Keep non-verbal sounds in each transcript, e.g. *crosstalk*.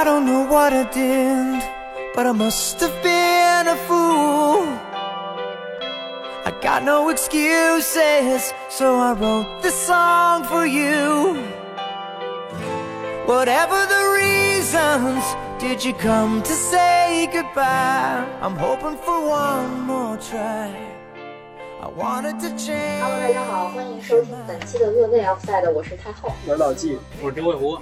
I don't know what I did, but I must have been a fool. I got no excuses, so I wrote this song for you. Whatever the reasons, did you come to say goodbye? I'm hoping for one more try. I wanted to change. Hello，大家好，欢迎收听本期的《乐队 Offside》，我是太后。我是老纪，我是周卫湖。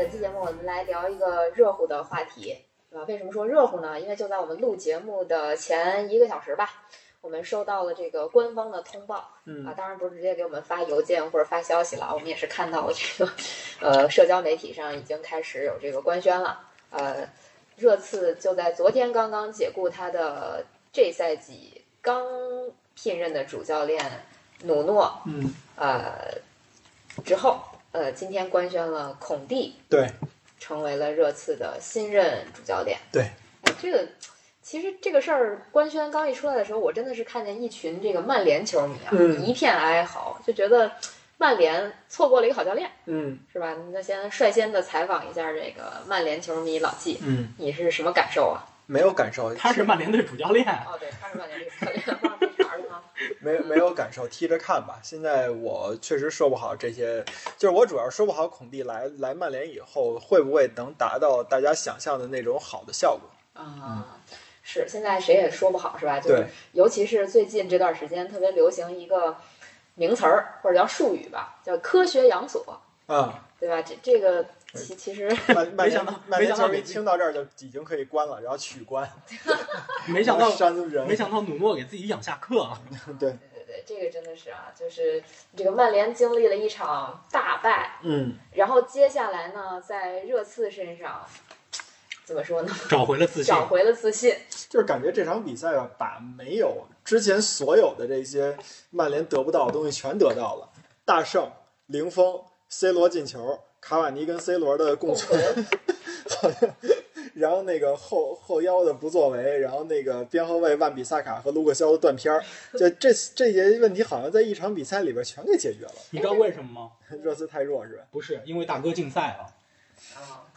那本期节目我们来聊一个热乎的话题，对吧？为什么说热乎呢？因为就在我们录节目的前一个小时吧，我们收到了这个官方的通报。嗯啊，当然不是直接给我们发邮件或者发消息了，我们也是看到了这个，呃，社交媒体上已经开始有这个官宣了。呃，热刺就在昨天刚刚解雇他的这赛季刚聘任的主教练努诺，嗯，呃，之后，呃，今天官宣了孔蒂对成为了热刺的新任主教练。对哎，这个其实这个事儿官宣刚一出来的时候，我真的是看见一群这个曼联球迷啊，嗯一片哀嚎，就觉得曼联错过了一个好教练，嗯是吧？那先率先的采访一下这个曼联球迷老纪，嗯，你是什么感受啊？没有感受，他是曼联队主教练，哦，对，他是曼联队主教练？*laughs* 没没有感受，踢着看吧。现在我确实说不好这些，就是我主要说不好孔蒂来来曼联以后会不会能达到大家想象的那种好的效果。啊，是，现在谁也说不好，是吧？就是对，尤其是最近这段时间特别流行一个名词儿或者叫术语吧，叫科学养锁，啊，对吧？这这个其其实曼曼联没想到曼联球迷没想到给听到这儿就已经可以关了，然后取关，*laughs* 没想到然 *laughs* 后删人，没想到努诺给自己养下课啊！*laughs* 对，对对对，这个真的是啊，就是这个曼联经历了一场大败，嗯，然后接下来呢，在热刺身上怎么说呢？找回了自信找。回了自信。就是感觉这场比赛吧，把没有之前所有的这些曼联得不到的东西全得到了，大胜、零封、C 罗进球、卡瓦尼跟 C 罗的共存，好像，然后那个后后腰的不作为，然后那个边后卫万比萨卡和卢克肖的断片儿，就这这些问题好像在一场比赛里边全给解决了。你知道为什么吗？*laughs* 热刺太弱是吧？不是因为大哥禁赛了。啊，*laughs*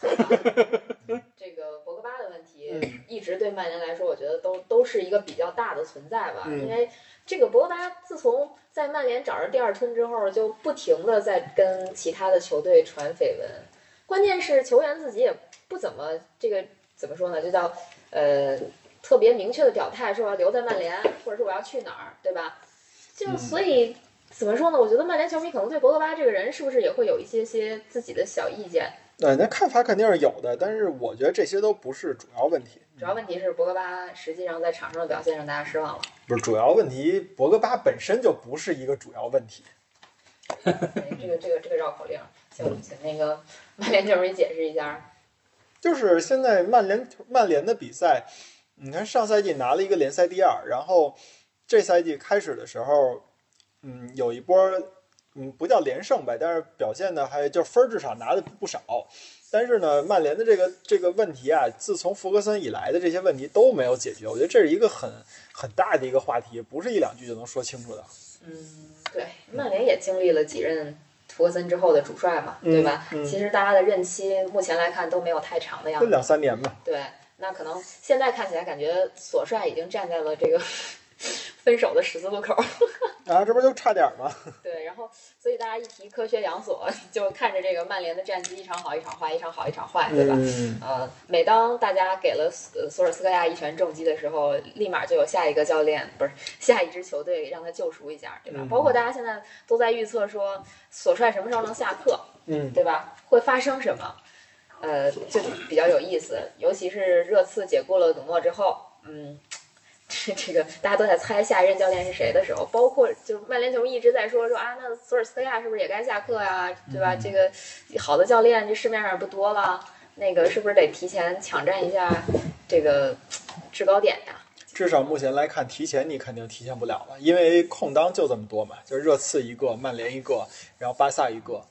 这个博格巴的问题嗯一直对曼联来说，我觉得都都是一个比较大的存在吧。嗯因为这个博格巴自从在曼联找着第二春之后，就不停的在跟其他的球队传绯闻，关键是球员自己也不怎么这个怎么说呢，就叫呃特别明确的表态，说我要留在曼联，或者说我要去哪儿，对吧？就嗯所以。怎么说呢？我觉得曼联球迷可能对博格巴这个人是不是也会有一些些自己的小意见？对，那看法肯定是有的，但是我觉得这些都不是主要问题。主要问题是博格巴实际上在场上的表现让大家失望了。不是主要问题，博格巴本身就不是一个主要问题。这个这个这个绕口令，请请那个 *laughs* 曼联球迷解释一下。就是现在曼联曼联的比赛，你看上赛季拿了一个联赛第二，然后这赛季开始的时候，嗯，有一波，嗯，不叫连胜吧，但是表现的还就分至少拿的不少。但是呢，曼联的这个这个问题啊，自从弗格森以来的这些问题都没有解决，我觉得这是一个很很大的一个话题，不是一两句就能说清楚的。嗯，对，曼联也经历了几任弗格森之后的主帅嘛，对吧？嗯其实大家的任期目前来看都没有太长的样子。就两三年吧。对，那可能现在看起来感觉索帅已经站在了这个分手的十字路口。*laughs* 啊，这不就差点吗？*laughs* 对，然后所以大家一提科学养所，*laughs* 就看着这个曼联的战绩一场好一场坏，一场好一场坏，对吧？嗯，呃，每当大家给了索索尔斯克亚一拳重击的时候，立马就有下一个教练，不是下一支球队让他救赎一下，对吧？嗯包括大家现在都在预测说索帅什么时候能下课，嗯，对吧？会发生什么？呃，就比较有意思，尤其是热刺解雇了努诺之后，嗯。这这个大家都在猜下一任教练是谁的时候，包括就曼联球迷一直在说说啊，那索尔斯克亚是不是也该下课呀、对吧？这个好的教练这市面上不多了，那个是不是得提前抢占一下这个制高点呀？至少目前来看，提前你肯定提前不了了，因为空档就这么多嘛，就是热刺一个，曼联一个，然后巴萨一个。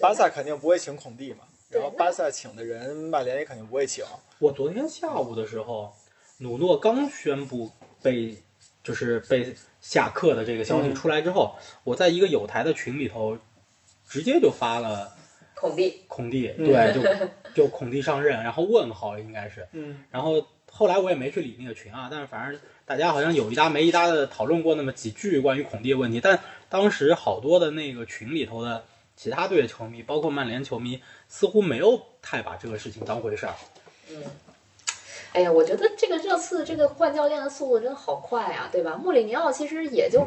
巴萨肯定不会请孔蒂嘛，然后巴萨请的人，曼联也肯定不会请。我昨天下午的时候，努诺刚宣布被就是被下课的这个消息嗯。出来之后，我在一个有台的群里头直接就发了孔蒂，孔蒂，嗯。对，就就孔蒂上任，然后问号应该是，嗯。然后后来我也没去理那个群啊，但是反正大家好像有一搭没一搭的讨论过那么几句关于孔蒂的问题，但当时好多的那个群里头的其他队的球迷，包括曼联球迷，似乎没有太把这个事情当回事儿。嗯，哎呀，我觉得这个热刺这个换教练的速度真的好快啊，对吧？穆里尼奥其实也就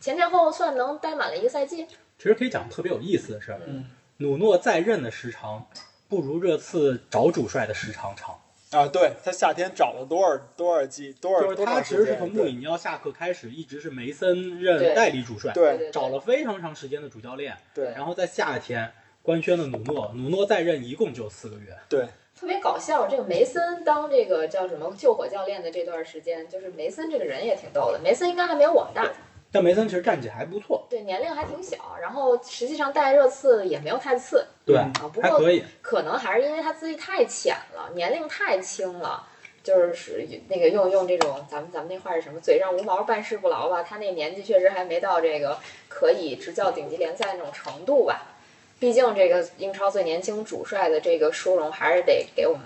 前前后后算能待满了一个赛季，其实可以讲特别有意思的事儿，嗯努诺在任的时长不如热刺找主帅的时长长。啊，对他夏天找了多少多少季多少就是多他其实是？从穆里尼奥下课开始，一直是梅森任代理主帅，对对找了非常长时间的主教练，对然后在夏天官宣了努诺，努诺在任一共就四个月。对特别搞笑。这个梅森当这个叫什么救火教练的这段时间，就是梅森这个人也挺逗的。梅森应该还没有我们大，但梅森其实战绩还不错，对，年龄还挺小，然后实际上带热刺也没有太次对，嗯啊。不过可以。可能还是因为他资历太浅了，年龄太轻了。就是那个用用这种咱们咱们那话是什么？嘴上无毛，办事不牢吧。他那年纪确实还没到这个可以执教顶级联赛那种程度吧。毕竟这个英超最年轻主帅的这个殊荣还是得给我们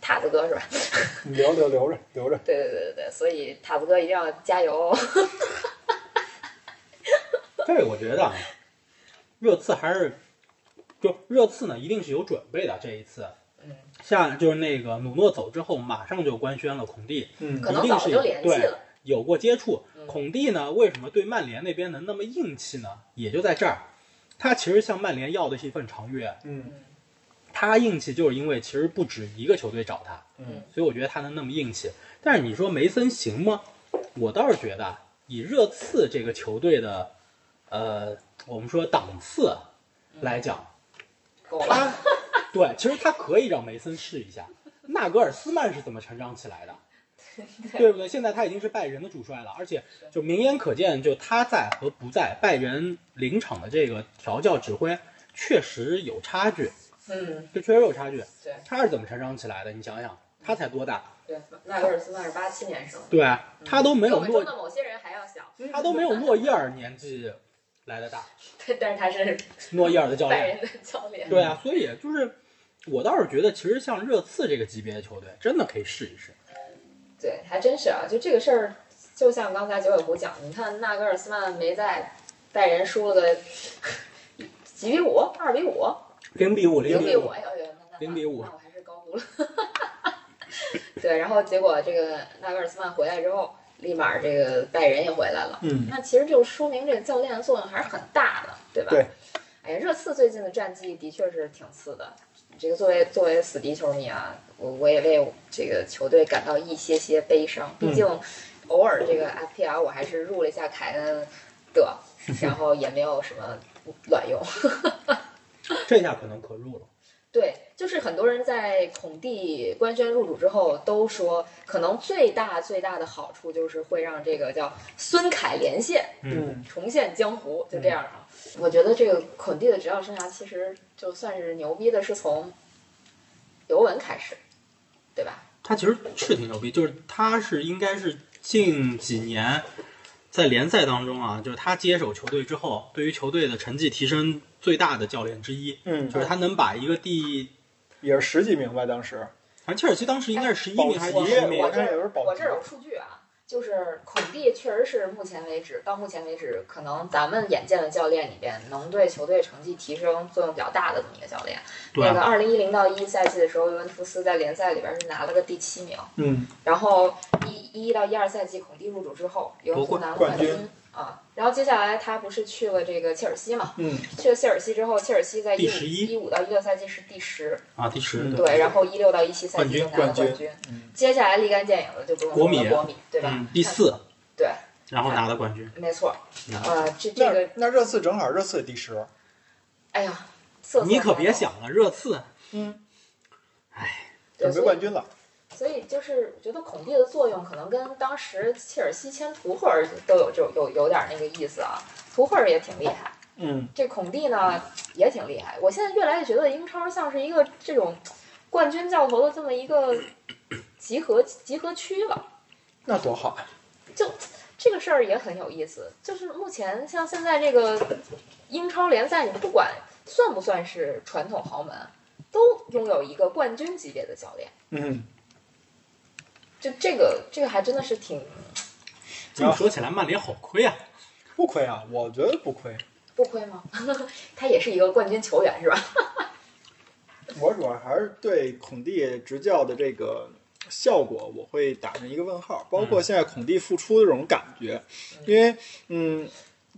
塔子哥是吧？*laughs* 留留留着留着。对对对对对，所以塔子哥一定要加油。*laughs* 这个我觉得啊，热刺还是就热刺呢，一定是有准备的。这一次，嗯，像就是那个努诺走之后，马上就官宣了孔蒂，嗯可能一定是早就联系对了。有过接触嗯。孔蒂呢，为什么对曼联那边能那么硬气呢？也就在这儿，他其实向曼联要的是一份长约。嗯他硬气就是因为其实不止一个球队找他，嗯所以我觉得他能那么硬气。但是你说梅森行吗？我倒是觉得啊以热刺这个球队的，呃，我们说档次来讲。他对，其实他可以让梅森试一下。纳格尔斯曼是怎么成长起来的？*laughs* 对不对？现在他已经是拜仁的主帅了，而且就明眼可见，就他在和不在，拜仁临场的这个调教指挥确实有差距，嗯，这确实有差距。对他是怎么成长起来的？你想想，他才多大？对，纳格尔斯曼是八七年生的，对，他都没有诺，的某些人还要小。他都没有诺伊尔年纪来的大。*laughs* 对，但是他是诺伊尔的教练，拜仁的教练。对啊，所以就是我倒是觉得，其实像热刺这个级别的球队，真的可以试一试。对，还真是啊，就这个事儿，就像刚才九尾狐讲的，你看纳格尔斯曼没在，拜仁输了个几比五，二比五，零比五，零比五，哎呦零比五那我还是高估了。*laughs* 对，然后结果这个纳格尔斯曼回来之后，立马这个拜仁也回来了。嗯那其实就说明这个教练的作用还是很大的，对吧？对。哎呀，热刺最近的战绩的确是挺次的。这个作为作为死敌球迷啊，我我也为这个球队感到一些些悲伤。毕竟偶尔这个 FPL 我还是入了一下凯恩的，*laughs* 然后也没有什么卵用。*laughs* 这下可能可入了。*laughs* 对，就是很多人在孔蒂官宣入主之后都说，可能最大最大的好处就是会让这个叫孙凯连线，嗯重现江湖，就这样啊。我觉得这个孔蒂的执教生涯其实就算是牛逼的，是从尤文开始，对吧？他其实是挺牛逼，就是他是应该是近几年在联赛当中啊，就是他接手球队之后，对于球队的成绩提升最大的教练之一，嗯，就是他能把一个第，也是十几名吧，当时反正切尔西当时应该是十一名还是十名我，看这有数据啊，就是孔蒂确实是目前为止到目前为止，可能咱们眼见的教练里边，能对球队成绩提升作用比较大的这么一个教练。那个二零一零到一赛季的时候，尤文图斯在联赛里边是拿了个第七名，嗯然后一一到一二赛季孔蒂入主之后，尤文图斯拿了冠军军啊。然后接下来他不是去了这个切尔西嘛？嗯。去了切尔西之后，切尔西在一五一。一五到一六赛季是第十，啊第十，嗯对，然后一六到一七赛季就拿了冠军。冠军。嗯。接下来立竿见影的就不用说国米。了，国米对吧？嗯，第四，对，然后拿了冠军，没错。嗯。呃，这这个，那热刺正好热刺第十，哎呀，你可。别想了，热刺，嗯，哎，对，准备冠军了。所以就是觉得孔蒂的作用可能跟当时切尔西签图赫尔都有就有有点那个意思啊。图赫尔也挺厉害，嗯这孔蒂呢也挺厉害。我现在越来越觉得英超像是一个这种冠军教头的这么一个集合集合区了。那多好啊！这个事儿也很有意思，就是目前像现在这个英超联赛，你不管算不算是传统豪门，都拥有一个冠军级别的教练。嗯，就这个，这个还真的是挺 *tsk* 这么说起来，曼联好亏啊！不亏啊，我觉得不亏。*laughs* 不亏吗？*laughs* 他也是一个冠军球员，是吧？*laughs* 我主要还是对孔蒂执教的这个效果，我会打上一个问号。包括现在孔蒂复出的这种感觉，因为嗯，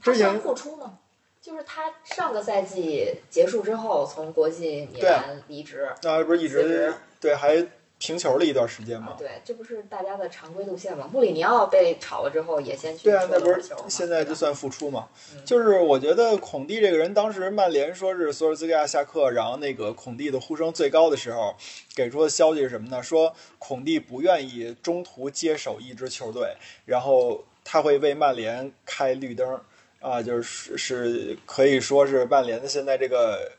之前复出吗？就是他上个赛季结束之后，从国际米兰离职。那不是一直对还停球了一段时间嘛？对，这不是大家的常规路线吗？穆里尼奥被炒了之后，也先去对啊，那不是现在就算复出嘛？嗯就是我觉得孔蒂这个人，当时曼联说是索尔斯克亚下课，然后那个孔蒂的呼声最高的时候，给出的消息是什么呢？说孔蒂不愿意中途接手一支球队，然后他会为曼联开绿灯啊，就是是可以说是曼联的现在这个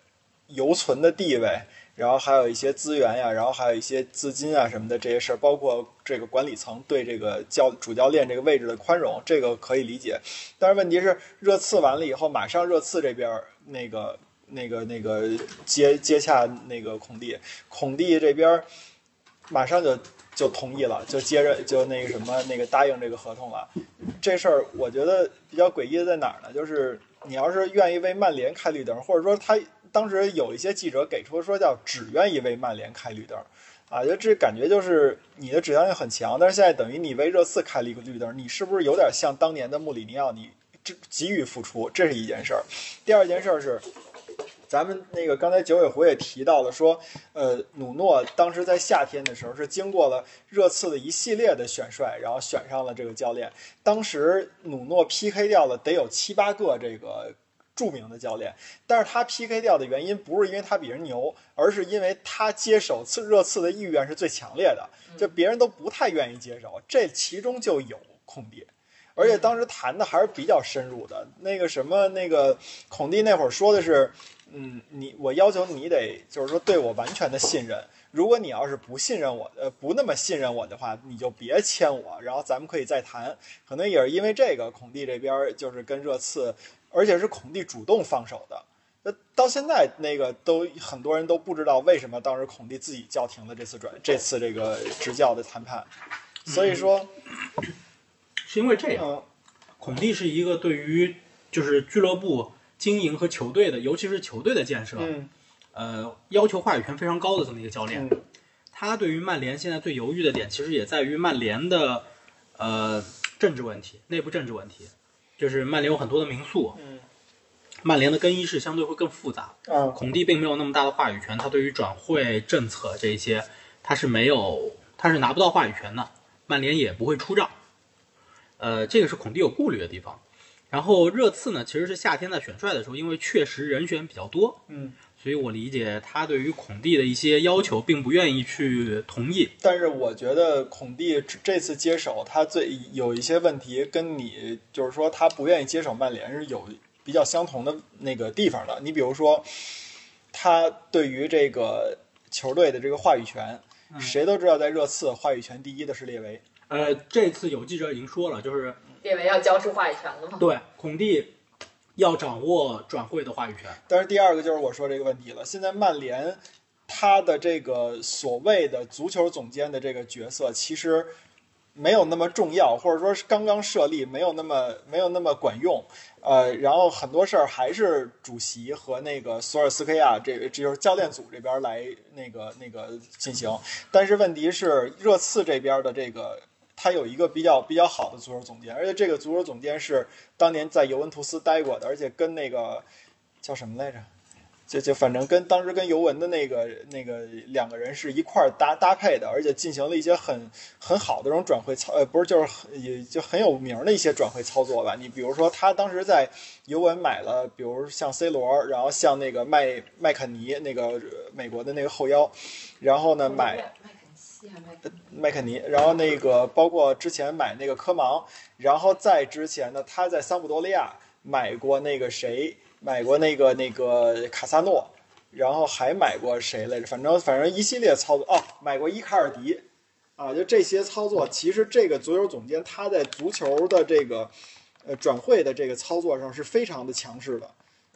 犹存的地位。然后还有一些资源呀，然后还有一些资金啊什么的这些事儿，包括这个管理层对这个教主教练这个位置的宽容，这个可以理解。但是问题是，热刺完了以后，马上热刺这边那个、那个、那个接接洽那个孔蒂，孔蒂这边马上就就同意了，就接着就那个什么那个答应这个合同了。这事儿我觉得比较诡异的在哪儿呢？就是你要是愿意为曼联开绿灯，或者说他当时有一些记者给出说叫只愿意为曼联开绿灯。啊，就这感觉就是你的指向性很强，但是现在等于你为热刺开了一个绿灯，你是不是有点像当年的穆里尼奥？你这急于付出，这是一件事儿。第二件事儿是，咱们那个刚才九尾狐也提到了说，呃，努诺当时在夏天的时候是经过了热刺的一系列的选帅，然后选上了这个教练。当时努诺 PK 掉了得有七八个这个著名的教练，但是他 PK 掉的原因不是因为他比人牛，而是因为他接手次热刺的意愿是最强烈的，就别人都不太愿意接手，这其中就有孔蒂。而且当时谈的还是比较深入的，那个什么，那个孔蒂那会儿说的是，嗯，你我要求你得就是说对我完全的信任，如果你要是不信任我，呃，不那么信任我的话，你就别签我，然后咱们可以再谈。可能也是因为这个，孔蒂这边就是跟热刺，而且是孔蒂主动放手的。那到现在，那个都很多人都不知道为什么当时孔蒂自己叫停了这次转这次这个执教的谈判。所以说，是因为这样，嗯孔蒂是一个对于就是俱乐部经营和球队的，尤其是球队的建设，嗯呃，要求话语权非常高的这么一个教练。嗯他对于曼联现在最犹豫的点，其实也在于曼联的呃政治问题、内部政治问题，就是曼联有很多的民宿，嗯曼联的更衣室相对会更复杂。嗯孔蒂并没有那么大的话语权，他对于转会政策这一些，他是没有，他是拿不到话语权的，曼联也不会出账。呃，这个是孔蒂有顾虑的地方。然后热刺呢，其实是夏天在选帅的时候，因为确实人选比较多，嗯。所以我理解他对于孔蒂的一些要求，并不愿意去同意。但是我觉得孔蒂这这次接手，他最有一些问题，跟你就是说他不愿意接手曼联是有比较相同的那个地方的。你比如说，他对于这个球队的这个话语权，谁都知道，在热刺话语权第一的是列维。呃，这次有记者已经说了，就是列维要交出话语权了吗？对孔蒂要掌握转会的话语权。但是第二个就是我说这个问题了，现在曼联他的这个所谓的足球总监的这个角色，其实没有那么重要，或者说是刚刚设立，没有那么没有那么管用。呃，然后很多事儿还是主席和那个索尔斯克亚这这就是教练组这边来那个那个进行。但是问题是，热刺这边的这个他有一个比较比较好的足球总监，而且这个足球总监是当年在尤文图斯待过的，而且跟那个叫什么来着？就就反正跟当时跟尤文的那个那个两个人是一块搭搭配的，而且进行了一些很很好的这种转会操，呃，不是就是也就很有名的一些转会操作吧。你比如说他当时在尤文买了，比如像 C 罗，然后像那个麦麦肯尼那个美国的那个后腰，然后呢买麦肯尼？麦肯尼，然后那个包括之前买那个科芒，然后再之前呢，他在桑普多利亚买过那个谁，买过那个那个卡萨诺，然后还买过谁来着？反正反正一系列操作哦，买过伊卡尔迪，啊，就这些操作，其实这个足球总监他在足球的这个呃转会的这个操作上是非常的强势的，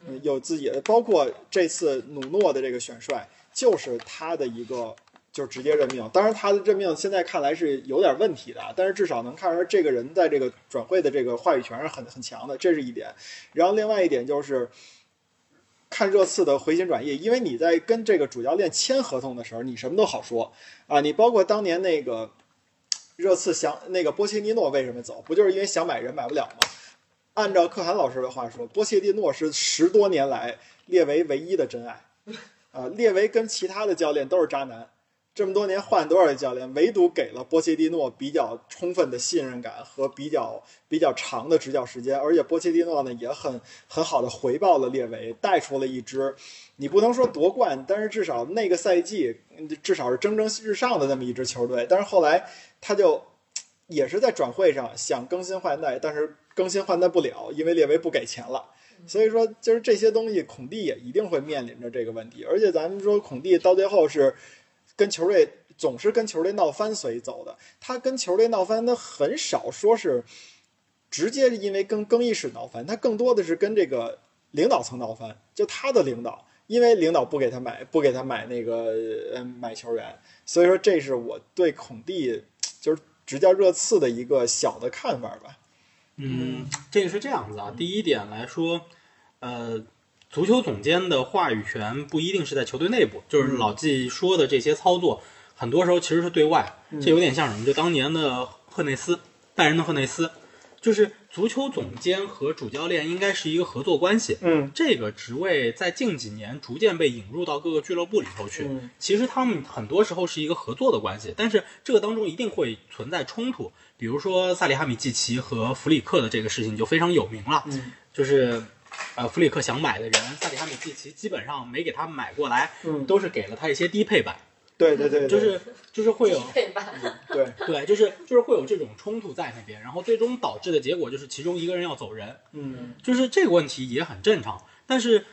嗯，有自己的，包括这次努诺的这个选帅，就是他的一个就直接任命。当然，他的任命现在看来是有点问题的，但是至少能看出来这个人在这个转会的这个话语权是很很强的，这是一点。然后另外一点就是。看热刺的回心转意，因为你在跟这个主教练签合同的时候，你什么都好说啊。你包括当年那个热刺想那个波切蒂诺为什么走，不就是因为想买人买不了吗？按照可汗老师的话说，波切蒂诺是十多年来列维唯一的真爱啊。列维跟其他的教练都是渣男，这么多年换多少个教练，唯独给了波切蒂诺比较充分的信任感和比较比较长的执教时间，而且波切蒂诺呢也很很好的回报了列维，带出了一支你不能说夺冠，但是至少那个赛季至少是蒸蒸日上的那么一支球队。但是后来他就也是在转会上想更新换代，但是更新换代不了，因为列维不给钱了。所以说，就是这些东西，孔蒂也一定会面临着这个问题。而且咱们说，孔蒂到最后是跟球队总是跟球队闹翻，所以走的。他跟球队闹翻，他很少说是直接因为跟更衣室闹翻，他更多的是跟这个领导层闹翻，就他的领导，因为领导不给他买，不给他买那个呃买球员，所以说这是我对孔蒂就是执教热刺的一个小的看法吧。嗯，这个是这样子啊。第一点来说，呃，足球总监的话语权不一定是在球队内部，就是老季说的这些操作，很多时候其实是对外。这有点像什么？就当年的赫内斯，拜仁的赫内斯，就是足球总监和主教练应该是一个合作关系。嗯这个职位在近几年逐渐被引入到各个俱乐部里头去。嗯其实他们很多时候是一个合作的关系，但是这个当中一定会存在冲突。比如说萨里哈米季奇和弗里克的这个事情就非常有名了，嗯就是呃弗里克想买的人，萨里哈米季奇基本上没给他买过来，嗯，都是给了他一些低配版，对对对，对就是就是会有配版，对，对，就是就是会有这种冲突在那边，然后最终导致的结果就是其中一个人要走人，嗯就是这个问题也很正常。但是，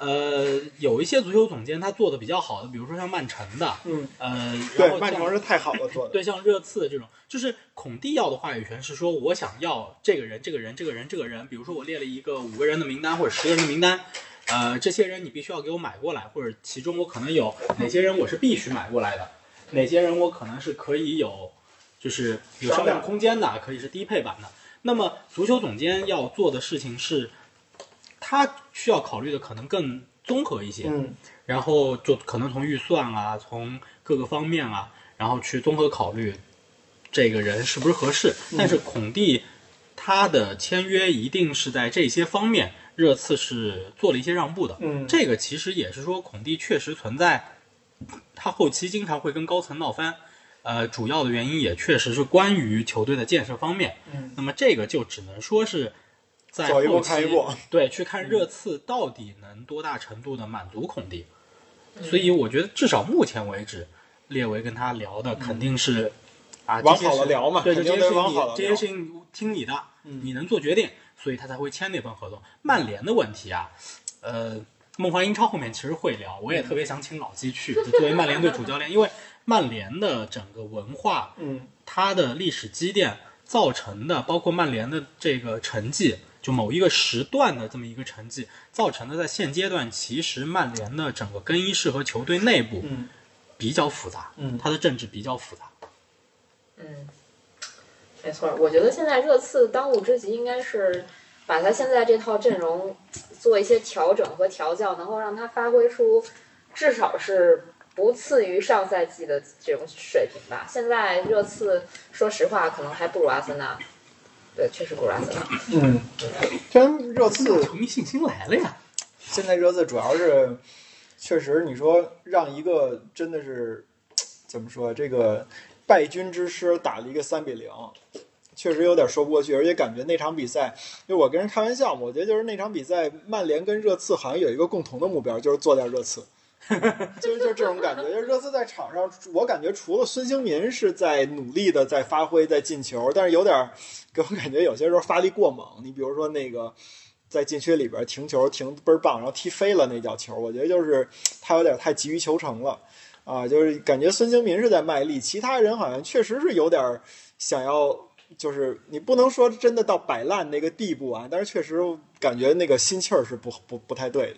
呃，有一些足球总监他做的比较好的，比如说像曼城的，嗯，呃，然对，后曼城是太好了做的。对像热刺这种，就是孔蒂要的话语权是说我想要这个人、这个人、这个人、这个人，比如说我列了一个五个人的名单或者十个人的名单。呃，这些人你必须要给我买过来，或者其中我可能有哪些人我是必须买过来的，哪些人我可能是可以有，就是有商量空间的，可以是低配版的。那么足球总监要做的事情是，他需要考虑的可能更综合一些，嗯然后就可能从预算啊，从各个方面啊，然后去综合考虑这个人是不是合适。但是孔蒂他的签约一定是在这些方面，热刺是做了一些让步的。嗯，这个其实也是说孔蒂确实存在，他后期经常会跟高层闹翻。呃，主要的原因也确实是关于球队的建设方面。嗯那么这个就只能说是在走一步后期看一步对，去看热刺到底能多大程度的满足孔蒂。所以我觉得至少目前为止，列维跟他聊的肯定是、啊，往这些事好了聊嘛对，这肯定得些事情你往好聊这些事情听你的，嗯你能做决定，所以他才会签那份合同。曼联的问题啊，呃，梦幻英超后面其实会聊，我也特别想请老基去，就作为曼联队主教练，因为曼联的整个文化嗯它的历史积淀造成的，包括曼联的这个成绩，就某一个时段的这么一个成绩，造成的在现阶段，其实曼联的整个更衣室和球队内部嗯比较复杂，嗯它的政治比较复杂。嗯，没错，我觉得现在热刺当务之急应该是把他现在这套阵容做一些调整和调教，能够让他发挥出至少是不次于上赛季的这种水平吧。现在热刺说实话可能还不如阿森纳，对，确实不如阿森纳。嗯，真热刺球迷信心来了呀！现在热刺主要是，确实你说让一个真的是怎么说这个败军之师打了一个三比零，确实有点说不过去，而且感觉那场比赛，因为我跟人开玩笑嘛，我觉得就是那场比赛，曼联跟热刺好像有一个共同的目标，就是做掉热刺。*laughs* 就是就是这种感觉，就是热刺在场上，我感觉除了孙兴民是在努力的在发挥，在进球，但是有点给我感觉有些时候发力过猛。你比如说那个在禁区里边停球停倍儿棒，然后踢飞了那脚球，我觉得就是他有点太急于求成了啊，就是感觉孙兴民是在卖力，其他人好像确实是有点想要，就是你不能说真的到摆烂那个地步啊，但是确实感觉那个心气儿是不不不太对的。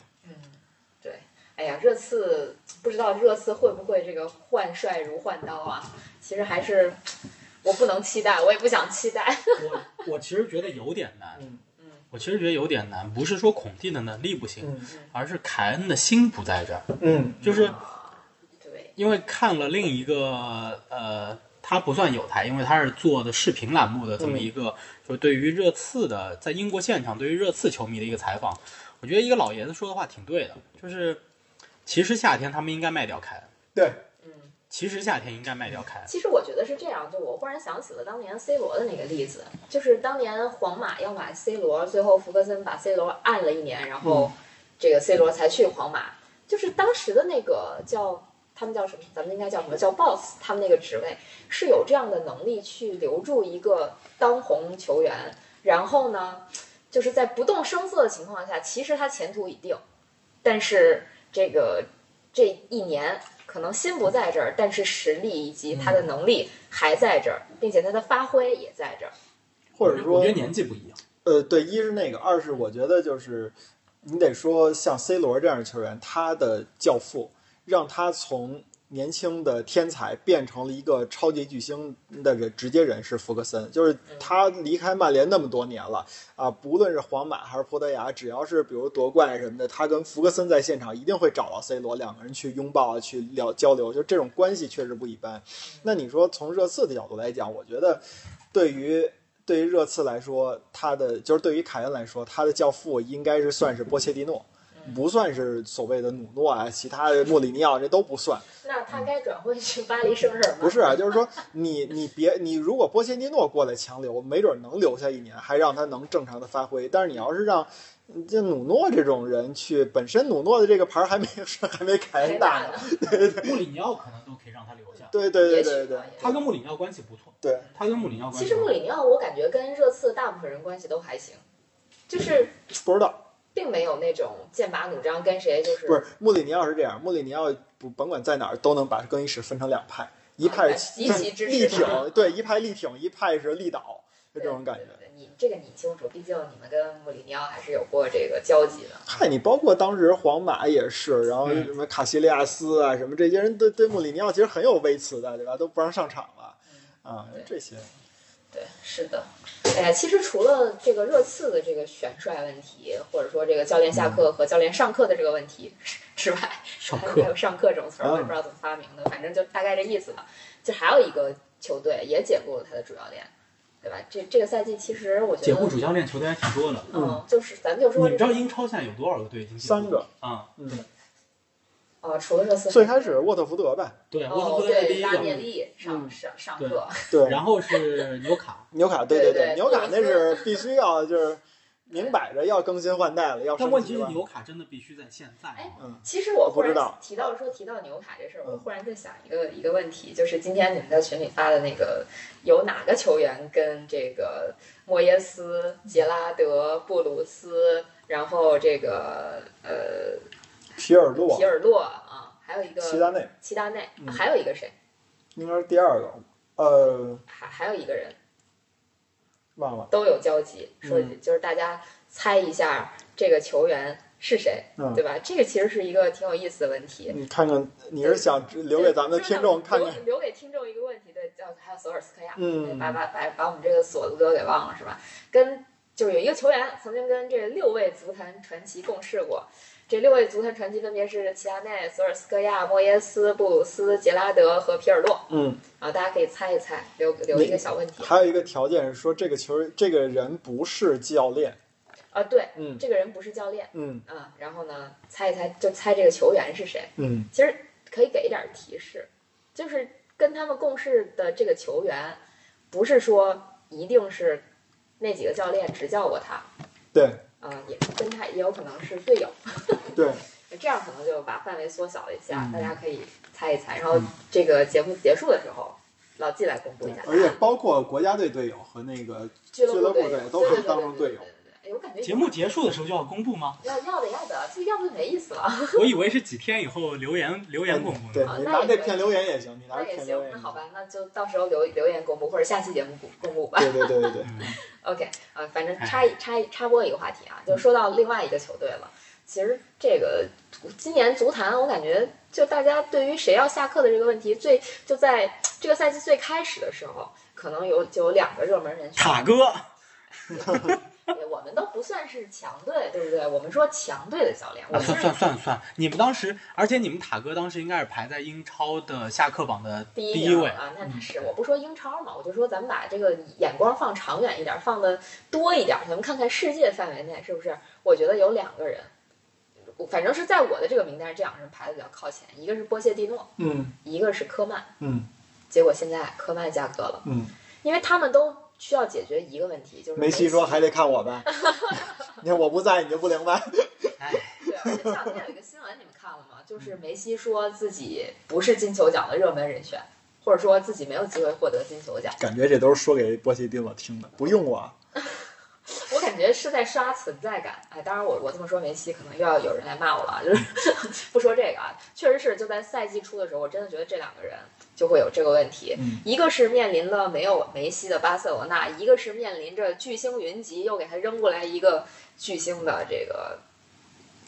对，哎呀，热刺不知道热刺会不会这个换帅如换刀啊？其实还是我不能期待，我也不想期待。*laughs* 我我其实觉得有点难，嗯嗯我其实觉得有点难，不是说孔蒂的能力不行，嗯而是凯恩的心不在这儿，嗯就是对，因为看了另一个呃，他不算有台，因为他是做的视频栏目的这么一个，就对于热刺的在英国现场对于热刺球迷的一个采访，我觉得一个老爷子说的话挺对的，就是其实夏天他们应该卖掉凯恩，对，嗯。其实夏天应该卖掉凯恩，其实我觉得是这样，就我忽然想起了当年 C 罗的那个例子，就是当年皇马要买 C 罗，最后福格森把 C 罗按了一年，然后这个 C 罗才去皇马。就是当时的那个叫他们叫什么？咱们应该叫什么？叫 boss，他们那个职位是有这样的能力去留住一个当红球员，然后呢，就是在不动声色的情况下，其实他前途已定，但是这个这一年可能心不在这儿，但是实力以及他的能力还在这儿，并且他的发挥也在这儿。或者说我觉得年纪不一样，呃，对，一是那个，二是我觉得就是你得说像 C 罗这样的球员，他的教父让他从年轻的天才变成了一个超级巨星的人，直接人是福格森，就是他离开曼联那么多年了啊，不论是皇马还是葡萄牙，只要是比如夺冠什么的，他跟福格森在现场一定会找到 C 罗，两个人去拥抱啊，去聊交流，就这种关系确实不一般。那你说从热刺的角度来讲，我觉得对于对于热刺来说，他的就是对于凯恩来说，他的教父应该是算是波切蒂诺，不算是所谓的努诺啊，其他的莫里尼奥这都不算。那他该转会去巴黎圣日耳曼？不是啊，就是说你你别你如果波切蒂诺过来强留，没准能留下一年，还让他能正常的发挥。但是你要是让这努诺这种人去，本身努诺的这个牌儿还没 *laughs* 还没凯还恩大呢。呢。穆里尼奥可能都可以让他留下，对对对对对他跟穆里尼奥关系不错，对，他跟穆里尼奥关系其实穆里尼奥，我感觉跟热刺大部分人关系都还行，就是不知道。并没有那种剑拔弩张，跟谁就是不是穆里尼奥是这样，穆里尼奥不甭管在哪儿都能把更衣室分成两派，一派啊是极其支持力挺，对，一派力挺，一派是力倒，就这种感觉对。对对你这个你清楚，毕竟你们跟穆里尼奥还是有过这个交集的。嗨，你包括当时皇马也是，然后嗯什么卡西利亚斯啊，什么这些人对对穆里尼奥其实很有微词的，对吧？都不让上场了啊，这些。对，是的。哎呀，其实除了这个热刺的这个选帅问题，或者说这个教练下课和教练上课的这个问题之外，上课还还有上课这种词儿，我也不知道怎么发明的，反正就大概这意思吧。就还有一个球队也解雇了他的主教练，对吧？这这个赛季其实我觉得，解雇主教练球队还挺多的。嗯，就是咱们就说这个知道英超现在有多少个队已经三个啊？嗯，呃，除了热刺，最开始沃特福德呗，对，沃特哦，福德是第对，拉一个，涅利上嗯上上课，对，然后是纽卡，*laughs* 纽卡，对对对，纽卡那是必须要就是明摆着要更新换代了，要升但问题是。纽卡真的必须在现在哎？其实我忽然不知道提到说提到纽卡这事儿，我嗯忽然在想一个一个问题，就是今天你们在群里发的那个，有哪个球员跟这个莫耶斯、杰拉德、布鲁斯，然后这个呃皮尔洛皮、尔洛啊，还有一个齐达内齐达内，嗯还有一个谁？应该是第二个，呃，还还有一个人忘了，都有交集，说嗯就是大家猜一下这个球员是谁，嗯对吧？这个其实是一个挺有意思的问题。你看看，你是想留给咱们的听众看看？留留给听众一个问题，对，叫还有索尔斯克亚，嗯把把把把我们这个索子哥给忘了是吧？跟就是有一个球员曾经跟这六位足坛传奇共事过，这六位足坛传奇分别是齐达内、索尔斯克亚、莫耶斯、布鲁斯、杰拉德和皮尔洛嗯，啊，大家可以猜一猜，留留一个小问题。还有一个条件是说，这个球这个人不是教练。啊，对，嗯。这个人不是教练嗯。啊，然后呢，猜一猜就猜这个球员是谁。嗯。其实可以给一点提示，就是跟他们共事的这个球员，不是说一定是那几个教练执教过他，对啊、也跟他也有可能是队友，对，*laughs* 这样可能就把范围缩小了一下，嗯。大家可以猜一猜，然后这个节目结束的时候，老纪来公布一下。而且包括国家队队友和那个俱乐部队友都可以当成队友我感觉节目结束的时候就要公布吗？要要的要的，这要不就没意思了。*laughs* 我以为是几天以后留言留言公布对呢。你拿那也可以片留言也行，你拿那也这片留言，也行那好吧，那就到时候留留言公布，或者下期节目公公布吧。对对对对对，*laughs* OK，呃，反正插一插一插播一个话题啊，就说到另外一个球队了。其实这个今年足坛，我感觉就大家对于谁要下课的这个问题，最就在这个赛季最开始的时候，可能有就有两个热门人选。塔哥，对 *laughs* 我们都不算是强队，对不对？我们说强队的教练，我啊，算算算算，你们当时，而且你们塔哥当时应该是排在英超的下课榜的第一第一位。啊，那是我不说英超嘛，我就说咱们把这个眼光放长远一点，放的多一点，咱们看看世界范围内是不是？我觉得有两个人，反正是在我的这个名单上，这两个人排的比较靠前，一个是波切蒂诺，嗯一个是科曼。嗯结果现在科曼下课了，嗯，因为他们都需要解决一个问题，就是梅西说还得看我呗 *laughs* *laughs* 你看我不在你就不灵呗，哎，对，而且前两天有一个新闻，你们看了吗？就是梅西说自己不是金球奖的热门人选，或者说自己没有机会获得金球奖。感觉这都是说给波西蒂诺听的，不用我，*laughs* 我感觉是在刷存在感。哎，当然我我这么说梅西，可能又要有人来骂我了啊，就是不说这个啊，确实是就在赛季初的时候，我真的觉得这两个人就会有这个问题。嗯一个是面临了没有梅西的巴塞罗那，一个是面临着巨星云集，又给他扔过来一个巨星的这个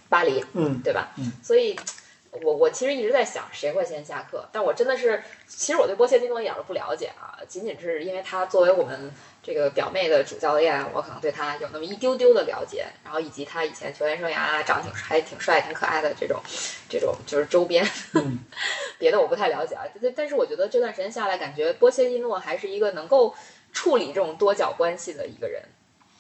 巴黎。嗯对吧？嗯所以我我其实一直在想谁会先下课，但我真的是，其实我对波切蒂诺一点都不了解啊，仅仅是因为他作为我们这个表妹的主教练，我可能对他有那么一丢丢的了解，然后以及他以前球员生涯啊长得挺还挺帅、挺可爱的这种这种就是周边，嗯别的我不太了解啊。但但是我觉得这段时间下来，感觉波切蒂诺还是一个能够处理这种多角关系的一个人。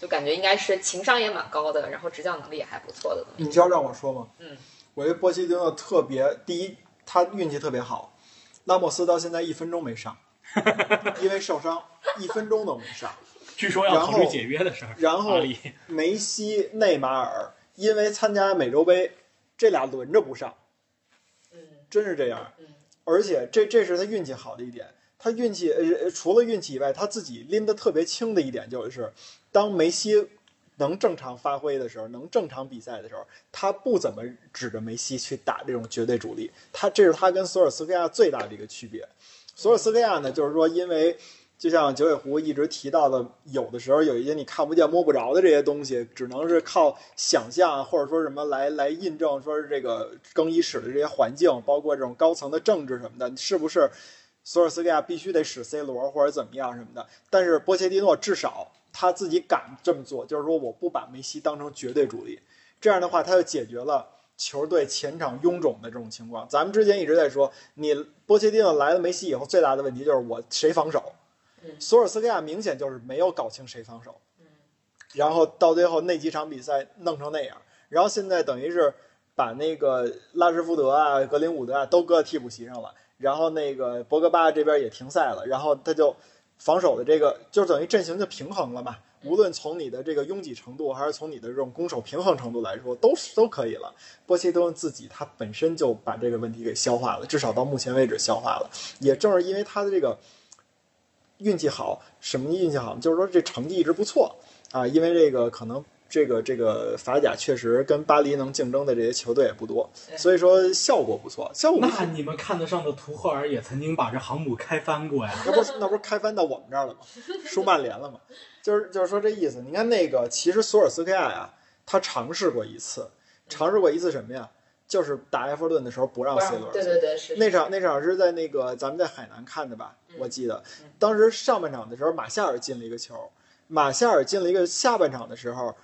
就感觉应该是情商也蛮高的，然后执教能力也还不错的你知道让我说吗？嗯，我觉得波切蒂诺特别，第一他运气特别好，拉莫斯到现在一分钟没上，*laughs* 因为受伤，一分钟都没上。据说要考虑解约的事儿。然后梅西、内马尔因为参加美洲杯，这俩轮着不上，嗯真是这样。嗯而且这这是他运气好的一点，他运气呃除了运气以外，他自己拎得特别轻的一点就是，当梅西能正常发挥的时候，能正常比赛的时候，他不怎么指着梅西去打这种绝对主力，他这是他跟索尔斯克亚最大的一个区别。索尔斯克亚呢，就是说因为。就像九尾狐一直提到的，有的时候有一些你看不见摸不着的这些东西，只能是靠想象或者说什么来来印证，说是这个更衣室的这些环境，包括这种高层的政治什么的，是不是索尔斯克亚必须得使 C 罗或者怎么样什么的？但是波切蒂诺至少他自己敢这么做，就是说我不把梅西当成绝对主力，这样的话他就解决了。球队前场臃肿的这种情况，咱们之前一直在说，你波切蒂诺来了梅西以后，最大的问题就是我谁防守，嗯索尔斯克亚明显就是没有搞清谁防守，嗯然后到最后那几场比赛弄成那样，然后现在等于是把那个拉什福德啊、格林伍德啊都搁替补席上了，然后那个博格巴这边也停赛了，然后他就防守的这个就等于阵型就平衡了嘛。无论从你的这个拥挤程度，还是从你的这种攻守平衡程度来说，都都可以了。波切蒂诺自己他本身就把这个问题给消化了，至少到目前为止消化了。也正是因为他的这个运气好，什么运气好？就是说这成绩一直不错啊。因为这个可能这个这个法甲确实跟巴黎能竞争的这些球队也不多，所以说效果不错。效果不错那你们看得上的图赫尔也曾经把这航母开翻过呀。那不是那不是开翻到我们这儿了吗？输曼联了吗？就是就是说这意思。你看那个，其实索尔斯克亚呀，他尝试过一次，尝试过一次什么呀？就是打埃弗顿的时候不让 C 让罗对对对是那场那场是在那个咱们在海南看的吧？嗯我记得嗯当时上半场的时候，马夏尔进了一个球，马夏尔进了一个下半场的时候，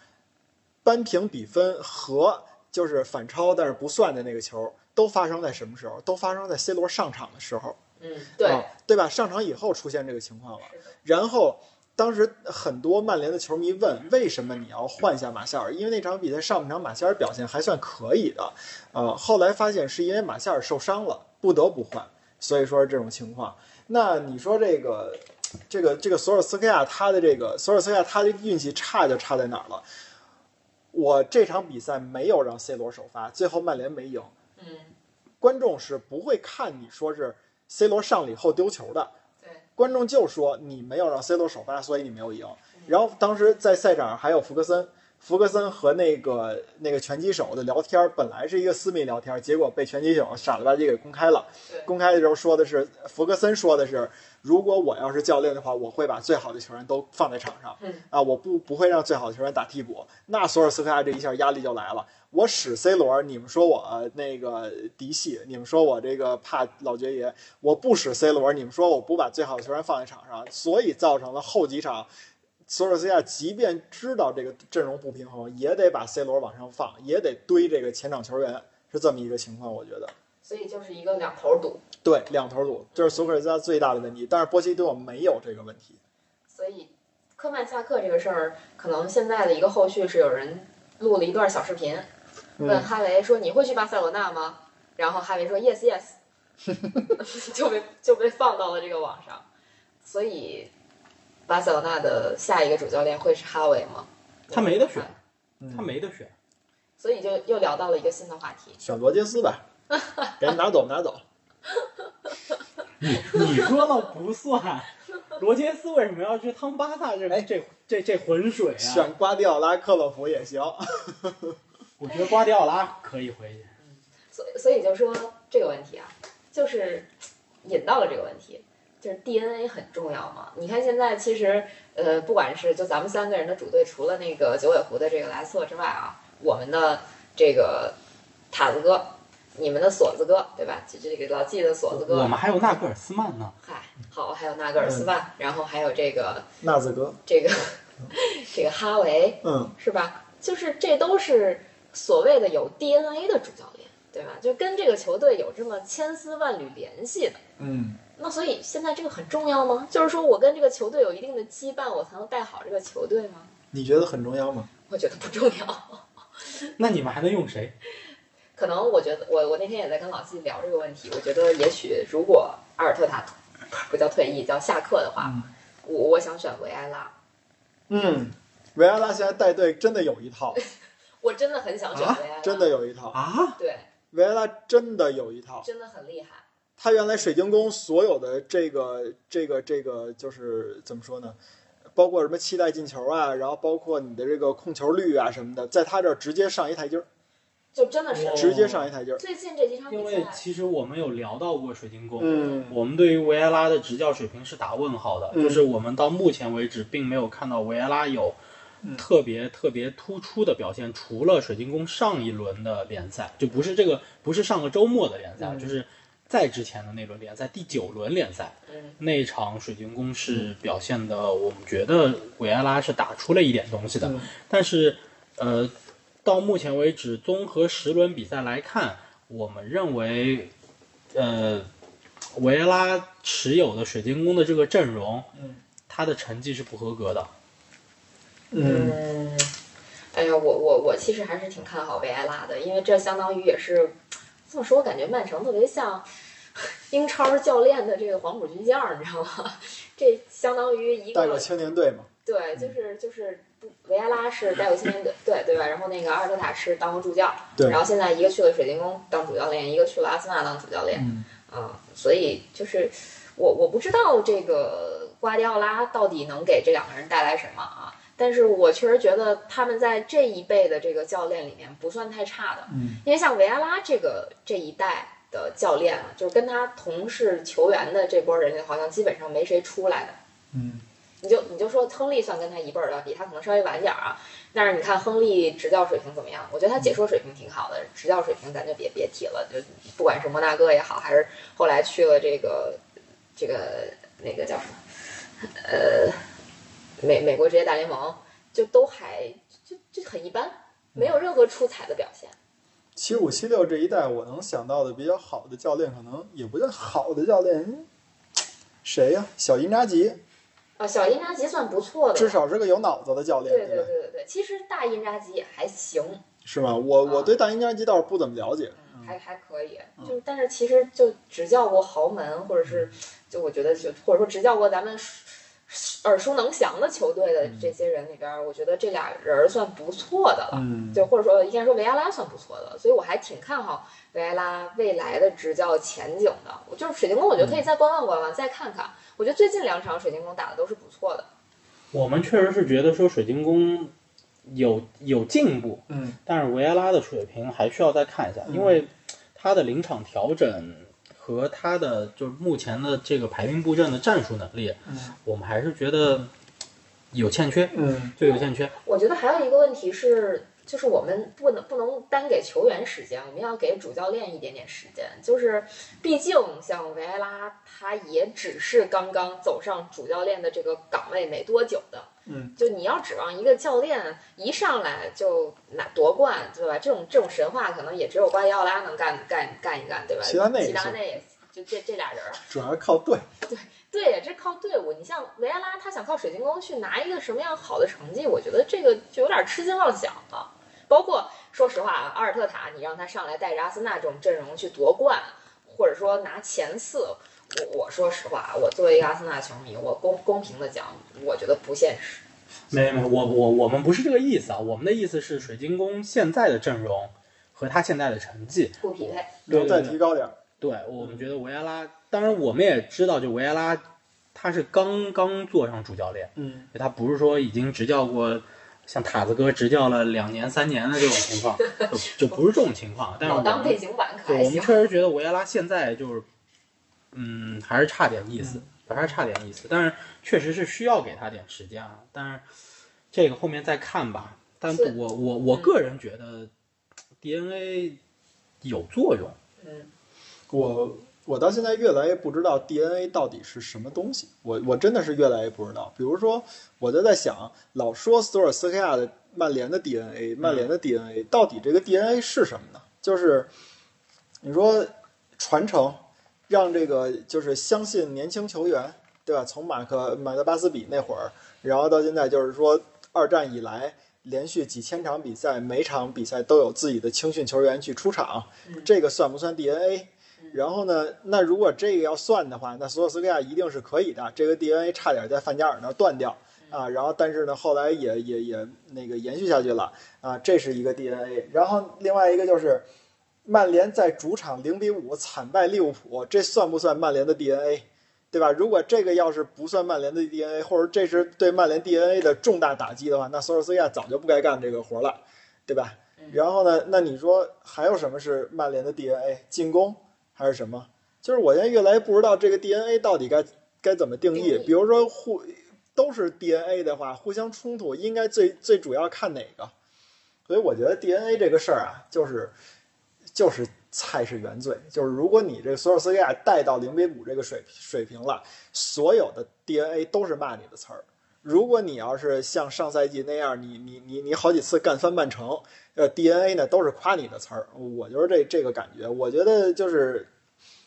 扳平比分和就是反超但是不算的那个球，都发生在什么时候？都发生在 C 罗上场的时候，嗯对啊，对吧？上场以后出现这个情况了。然后当时很多曼联的球迷问，为什么你要换下马夏尔？因为那场比赛上半场马夏尔表现还算可以的，呃，后来发现是因为马夏尔受伤了，不得不换，所以说是这种情况。那你说这个这个这个索尔斯克亚他的这个索尔斯克亚他的运气差就差在哪儿了？我这场比赛没有让 C 罗首发，最后曼联没赢，嗯。观众是不会看你说是 C 罗上了以后丢球的，对。观众就说你没有让 C 罗首发，所以你没有赢。然后当时在赛场上还有福格森，福格森和那个那个拳击手的聊天本来是一个私密聊天，结果被拳击手傻了吧唧给公开了。公开的时候说的是，福格森说的是，如果我要是教练的话，我会把最好的球员都放在场上，嗯啊，我不不会让最好的球员打替补。那索尔斯克亚这一下压力就来了，我使 C 罗，你们说我呃那个嫡系，你们说我这个怕老爵爷，我不使 C 罗，你们说我不把最好的球员放在场上，所以造成了后几场。索尔斯克亚即便知道这个阵容不平衡，也得把 C 罗往上放，也得堆这个前场球员，是这么一个情况，我觉得。所以就是一个两头堵。对，两头堵，这是索尔斯亚最大的问题。但是波西多没有这个问题。所以科曼下课这个事儿，可能现在的一个后续是有人录了一段小视频，问嗯，哈维说：“你会去巴塞罗那吗？”然后哈维说：“Yes, yes。*laughs* ” *laughs* 就被就被放到了这个网上。所以巴塞罗那的下一个主教练会是哈维吗？他没得选，嗯他没得选。所以就又聊到了一个新的话题。选罗杰斯吧，*laughs* 给人拿走拿走。你说了不算。罗杰斯为什么要去趟巴萨这哎这这这浑水啊？选瓜迪奥拉、克洛普也行。*laughs* 我觉得瓜迪奥拉可以回去。所以所以就说这个问题啊，就是引到了这个问题，就是 DNA 很重要嘛。你看现在其实呃，不管是就咱们三个人的主队，除了那个九尾狐的这个莱瑟之外啊，我们的这个塔子哥，你们的锁子哥，对吧？就这个老纪的锁子哥我，们还有纳格尔斯曼呢。嗨，好，还有纳格尔斯曼，然后还有这个纳子哥，这个 *laughs* 这个哈维，嗯，是吧？就是这都是所谓的有 DNA 的主教练，对吧？就跟这个球队有这么千丝万缕联系的。嗯，那所以现在这个很重要吗？就是说我跟这个球队有一定的羁绊，我才能带好这个球队吗？你觉得很重要吗？我觉得不重要。*laughs* 那你们还能用谁？*laughs* 可能我觉得我我那天也在跟老季聊这个问题，我觉得也许如果阿尔特塔不叫退役，叫下课的话，我我想选维埃拉，嗯，维埃拉现在带队真的有一套，*laughs* 我真的很想选啊维埃拉，真的有一套。啊？对，维埃拉真的有一套。真的很厉害。他原来水晶宫所有的这个这个这个就是怎么说呢？包括什么期待进球啊，然后包括你的这个控球率啊什么的，在他这儿直接上一台阶儿，就真的是哦直接上一台阶儿。最近这几场比因为，其实我们有聊到过水晶宫，嗯我们对于维埃拉的执教水平是打问号的，嗯就是我们到目前为止并没有看到维埃拉有嗯特别特别突出的表现，除了水晶宫上一轮的联赛，就不是这个不是上个周末的联赛，嗯就是在之前的那轮联赛第九轮联赛嗯，那场水晶宫是表现的，我们觉得维埃拉是打出了一点东西的，嗯。但是呃，到目前为止，综合十轮比赛来看，我们认为，呃，维埃拉持有的水晶宫的这个阵容，嗯，他的成绩是不合格的。嗯。嗯，哎呀，我我我其实还是挺看好维埃拉的，因为这相当于也是这么说，我感觉曼城特别像 *laughs* 英超教练的这个黄埔军校，你知道吗？这相当于一个带过青年队嘛。对，就是就是维埃拉是带过青年队，对对吧？然后那个阿尔特塔是当过助教，对然后现在一个去了水晶宫当主教练，一个去了阿森纳当主教练，嗯啊，所以就是我我不知道这个瓜迪奥拉到底能给这两个人带来什么啊，但是我确实觉得他们在这一辈的这个教练里面不算太差的，嗯因为像维埃拉这个这一代的教练啊，就是跟他同是球员的这波人里，好像基本上没谁出来的。嗯你就你就说亨利算跟他一辈儿的，比他可能稍微晚点儿啊。但是你看亨利执教水平怎么样？我觉得他解说水平挺好的，执教水平咱就别别提了。就不管是摩纳哥也好，还是后来去了这个这个那个叫什么，呃，美美国职业大联盟，就都还就就很一般，没有任何出彩的表现。七五七六这一代，我能想到的比较好的教练，可能也不叫好的教练，嗯谁呀、小因扎吉，啊，小因扎吉算不错的，至少是个有脑子的教练，对对？对对对，其实大因扎吉也还行，是吗？我我啊对大因扎吉倒是不怎么了解。嗯，还还可以，就是但是其实就执教过豪门，或者是就我觉得就或者说执教过咱们耳熟能详的球队的这些人里边儿，我觉得这俩人儿算不错的了。嗯就或者说应该说维埃拉算不错的，所以我还挺看好维埃拉未来的执教前景的。我就是水晶宫，我觉得可以再观望观望，再看看。我觉得最近两场水晶宫打的都是不错的。我们确实是觉得说水晶宫有有进步，嗯但是维埃拉的水平还需要再看一下，嗯因为他的临场调整和他的就是目前的这个排兵布阵的战术能力，嗯我们还是觉得有欠缺，嗯就有欠缺。我觉得还有一个问题是，就是我们不能不能单给球员时间，我们要给主教练一点点时间。就是毕竟像维埃拉，他也只是刚刚走上主教练的这个岗位没多久的。嗯，就你要指望一个教练一上来就拿夺冠，对吧？这种这种神话可能也只有瓜迪奥拉能干干干一干，对吧？齐达内也齐达内也就这这俩人儿。主要是靠队。*laughs* 对对，这靠队伍。你像维埃拉，他想靠水晶宫去拿一个什么样好的成绩，我觉得这个就有点痴心妄想了。包括说实话啊，阿尔特塔，你让他上来带着阿森纳这种阵容去夺冠，或者说拿前四，我我说实话，我作为一个阿森纳球迷，我公公平的讲，我觉得不现实。没没，我我我们不是这个意思啊，我们的意思是水晶宫现在的阵容和他现在的成绩，不匹配，对再提高点儿。对我们觉得维埃拉，当然我们也知道，就维埃拉他是刚刚做上主教练，嗯他不是说已经执教过像塔子哥执教了两年三年的这种情况，*laughs* 就就不是这种情况。但是老我们当背景板可对，还行。我们确实觉得维埃拉现在就是，嗯，还是差点意思，还是差点意思。但是确实是需要给他点时间啊。但是这个后面再看吧。但我我我个人觉得 DNA 有作用。嗯，我我到现在越来越不知道 DNA 到底是什么东西，我我真的是越来越不知道。比如说，我就在想，老说索尔斯克亚的曼联的 DNA，曼联的 DNA 到底这个 DNA 是什么呢？就是你说传承，让这个就是相信年轻球员，对吧？从马克马德巴斯比那会儿，然后到现在就是说二战以来。连续几千场比赛，每场比赛都有自己的青训球员去出场，这个算不算 DNA？然后呢，那如果这个要算的话，那索尔斯克亚一定是可以的。这个 DNA 差点在范加尔那儿断掉啊，然后但是呢，后来也也也那个延续下去了啊，这是一个 DNA。然后另外一个就是曼联在主场零比五惨败利物浦，这算不算曼联的 DNA？对吧？如果这个要是不算曼联的 DNA，或者这是对曼联 DNA 的重大打击的话，那索尔斯克亚早就不该干这个活了，对吧？然后呢，那你说还有什么是曼联的 DNA？进攻还是什么？就是我现在越来越不知道这个 DNA 到底该该怎么定义。定义比如说互都是 DNA 的话，互相冲突应该最最主要看哪个？所以我觉得 DNA 这个事儿啊，就是就是菜是原罪，就是如果你这个索尔斯克亚带到零比五这个水水平了，所有的 DNA 都是骂你的词儿。如果你要是像上赛季那样，你你你你好几次干翻半城，呃，DNA 呢都是夸你的词儿。我就是这这个感觉。我觉得就是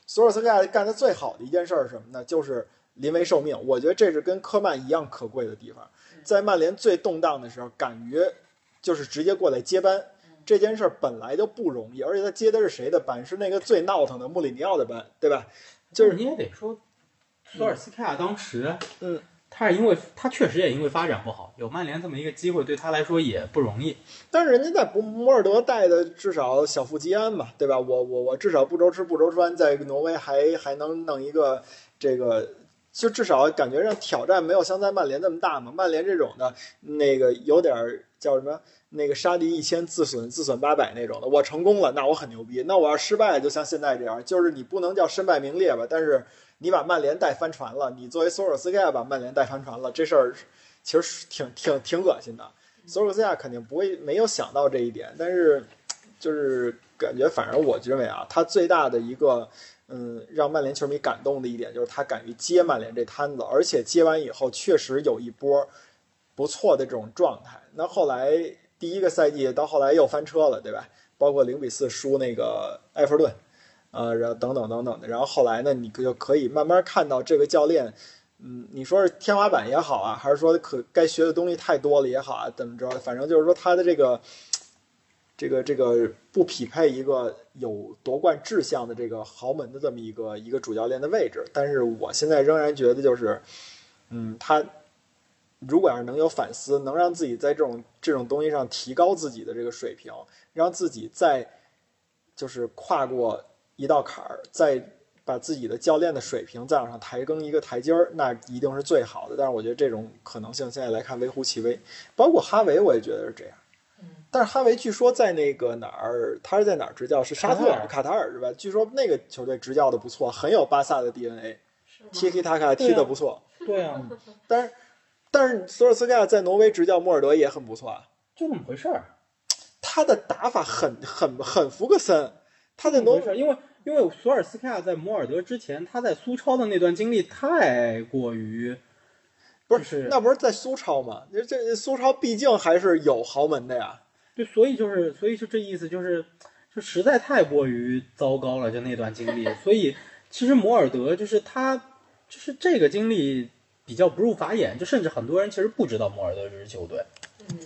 索尔斯克亚干的最好的一件事是什么呢？就是临危受命。我觉得这是跟科曼一样可贵的地方，在曼联最动荡的时候，敢于就是直接过来接班。这件事儿本来就不容易，而且他接的是谁的班？是那个最闹腾的穆里尼奥的班，对吧？就是你也得说，索尔斯克亚当时，嗯，他是因为他确实也因为发展不好，有曼联这么一个机会，对他来说也不容易。但是人家在博摩尔德带的至少小富即安嘛，对吧？我我我至少不愁吃不愁穿，在挪威还还能弄一个这个，就至少感觉上挑战没有像在曼联那么大嘛。曼联这种的，那个有点叫什么？那个杀敌一千自损自损八百那种的，我成功了，那我很牛逼。那我要失败了，就像现在这样，就是你不能叫身败名裂吧，但是你把曼联带翻船了，你作为索尔斯克亚把曼联带翻船了，这事儿其实挺挺挺恶心的。索尔斯克亚肯定不会没有想到这一点，但是就是感觉，反正我认为啊，他最大的一个嗯让曼联球迷感动的一点就是他敢于接曼联这摊子，而且接完以后确实有一波不错的这种状态。那后来第一个赛季到后来又翻车了，对吧？包括零比四输那个埃弗顿，呃，然后等等等等的。然后后来呢，你就可以慢慢看到这个教练，嗯，你说是天花板也好啊，还是说可该学的东西太多了也好啊，怎么着？反正就是说他的这个。这个这个不匹配一个有夺冠志向的这个豪门的这么一个一个主教练的位置，但是我现在仍然觉得就是，嗯，他如果要是能有反思，能让自己在这种这种东西上提高自己的这个水平，让自己再就是跨过一道坎儿，再把自己的教练的水平再往上抬更一个台阶儿，那一定是最好的。但是我觉得这种可能性现在来看微乎其微。包括哈维，我也觉得是这样。但是哈维据说在那个哪儿，他是在哪儿执教？是沙特尔、卡塔尔是吧？据说那个球队执教的不错，很有巴萨的 DNA，踢踢塔卡踢得不错。对啊，*laughs* 但是但是索尔斯克亚在挪威执教莫尔德也很不错啊。就那么回事儿。他的打法很很很福格森，他在挪没事，因为因为索尔斯克亚在摩尔德之前，他在苏超的那段经历太过于不就是那不是在苏超吗？这这苏超毕竟还是有豪门的呀。对，所以就是所以就这意思就是就实在太过于糟糕了，就那段经历。所以其实摩尔德就是他就是这个经历比较不入法眼，就甚至很多人其实不知道摩尔德这支球队。嗯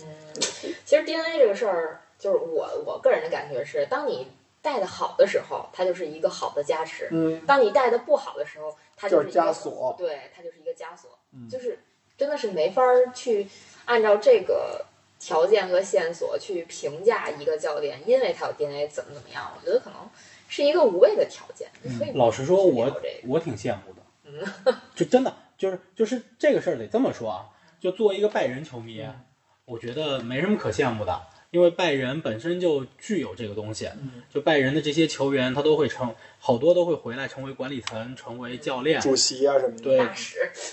其实 DNA 这个事儿，就是我我个人的感觉是，当你带的好的时候，它就是一个好的加持；嗯，当你带的不好的时候，它就是是一个枷锁对，它就是一个枷锁，嗯就是真的是没法儿去按照这个条件和线索去评价一个教练，因为他有 DNA 怎么怎么样。我觉得可能是一个无谓的条件。你可以老实说，我我挺羡慕的，嗯 *laughs* 就真的就是就是这个事儿得这么说啊，就作为一个拜仁球迷，我觉得没什么可羡慕的，因为拜仁本身就具有这个东西，就拜仁的这些球员他都会成好多都会回来成为管理层，成为教练，主席啊什么的。对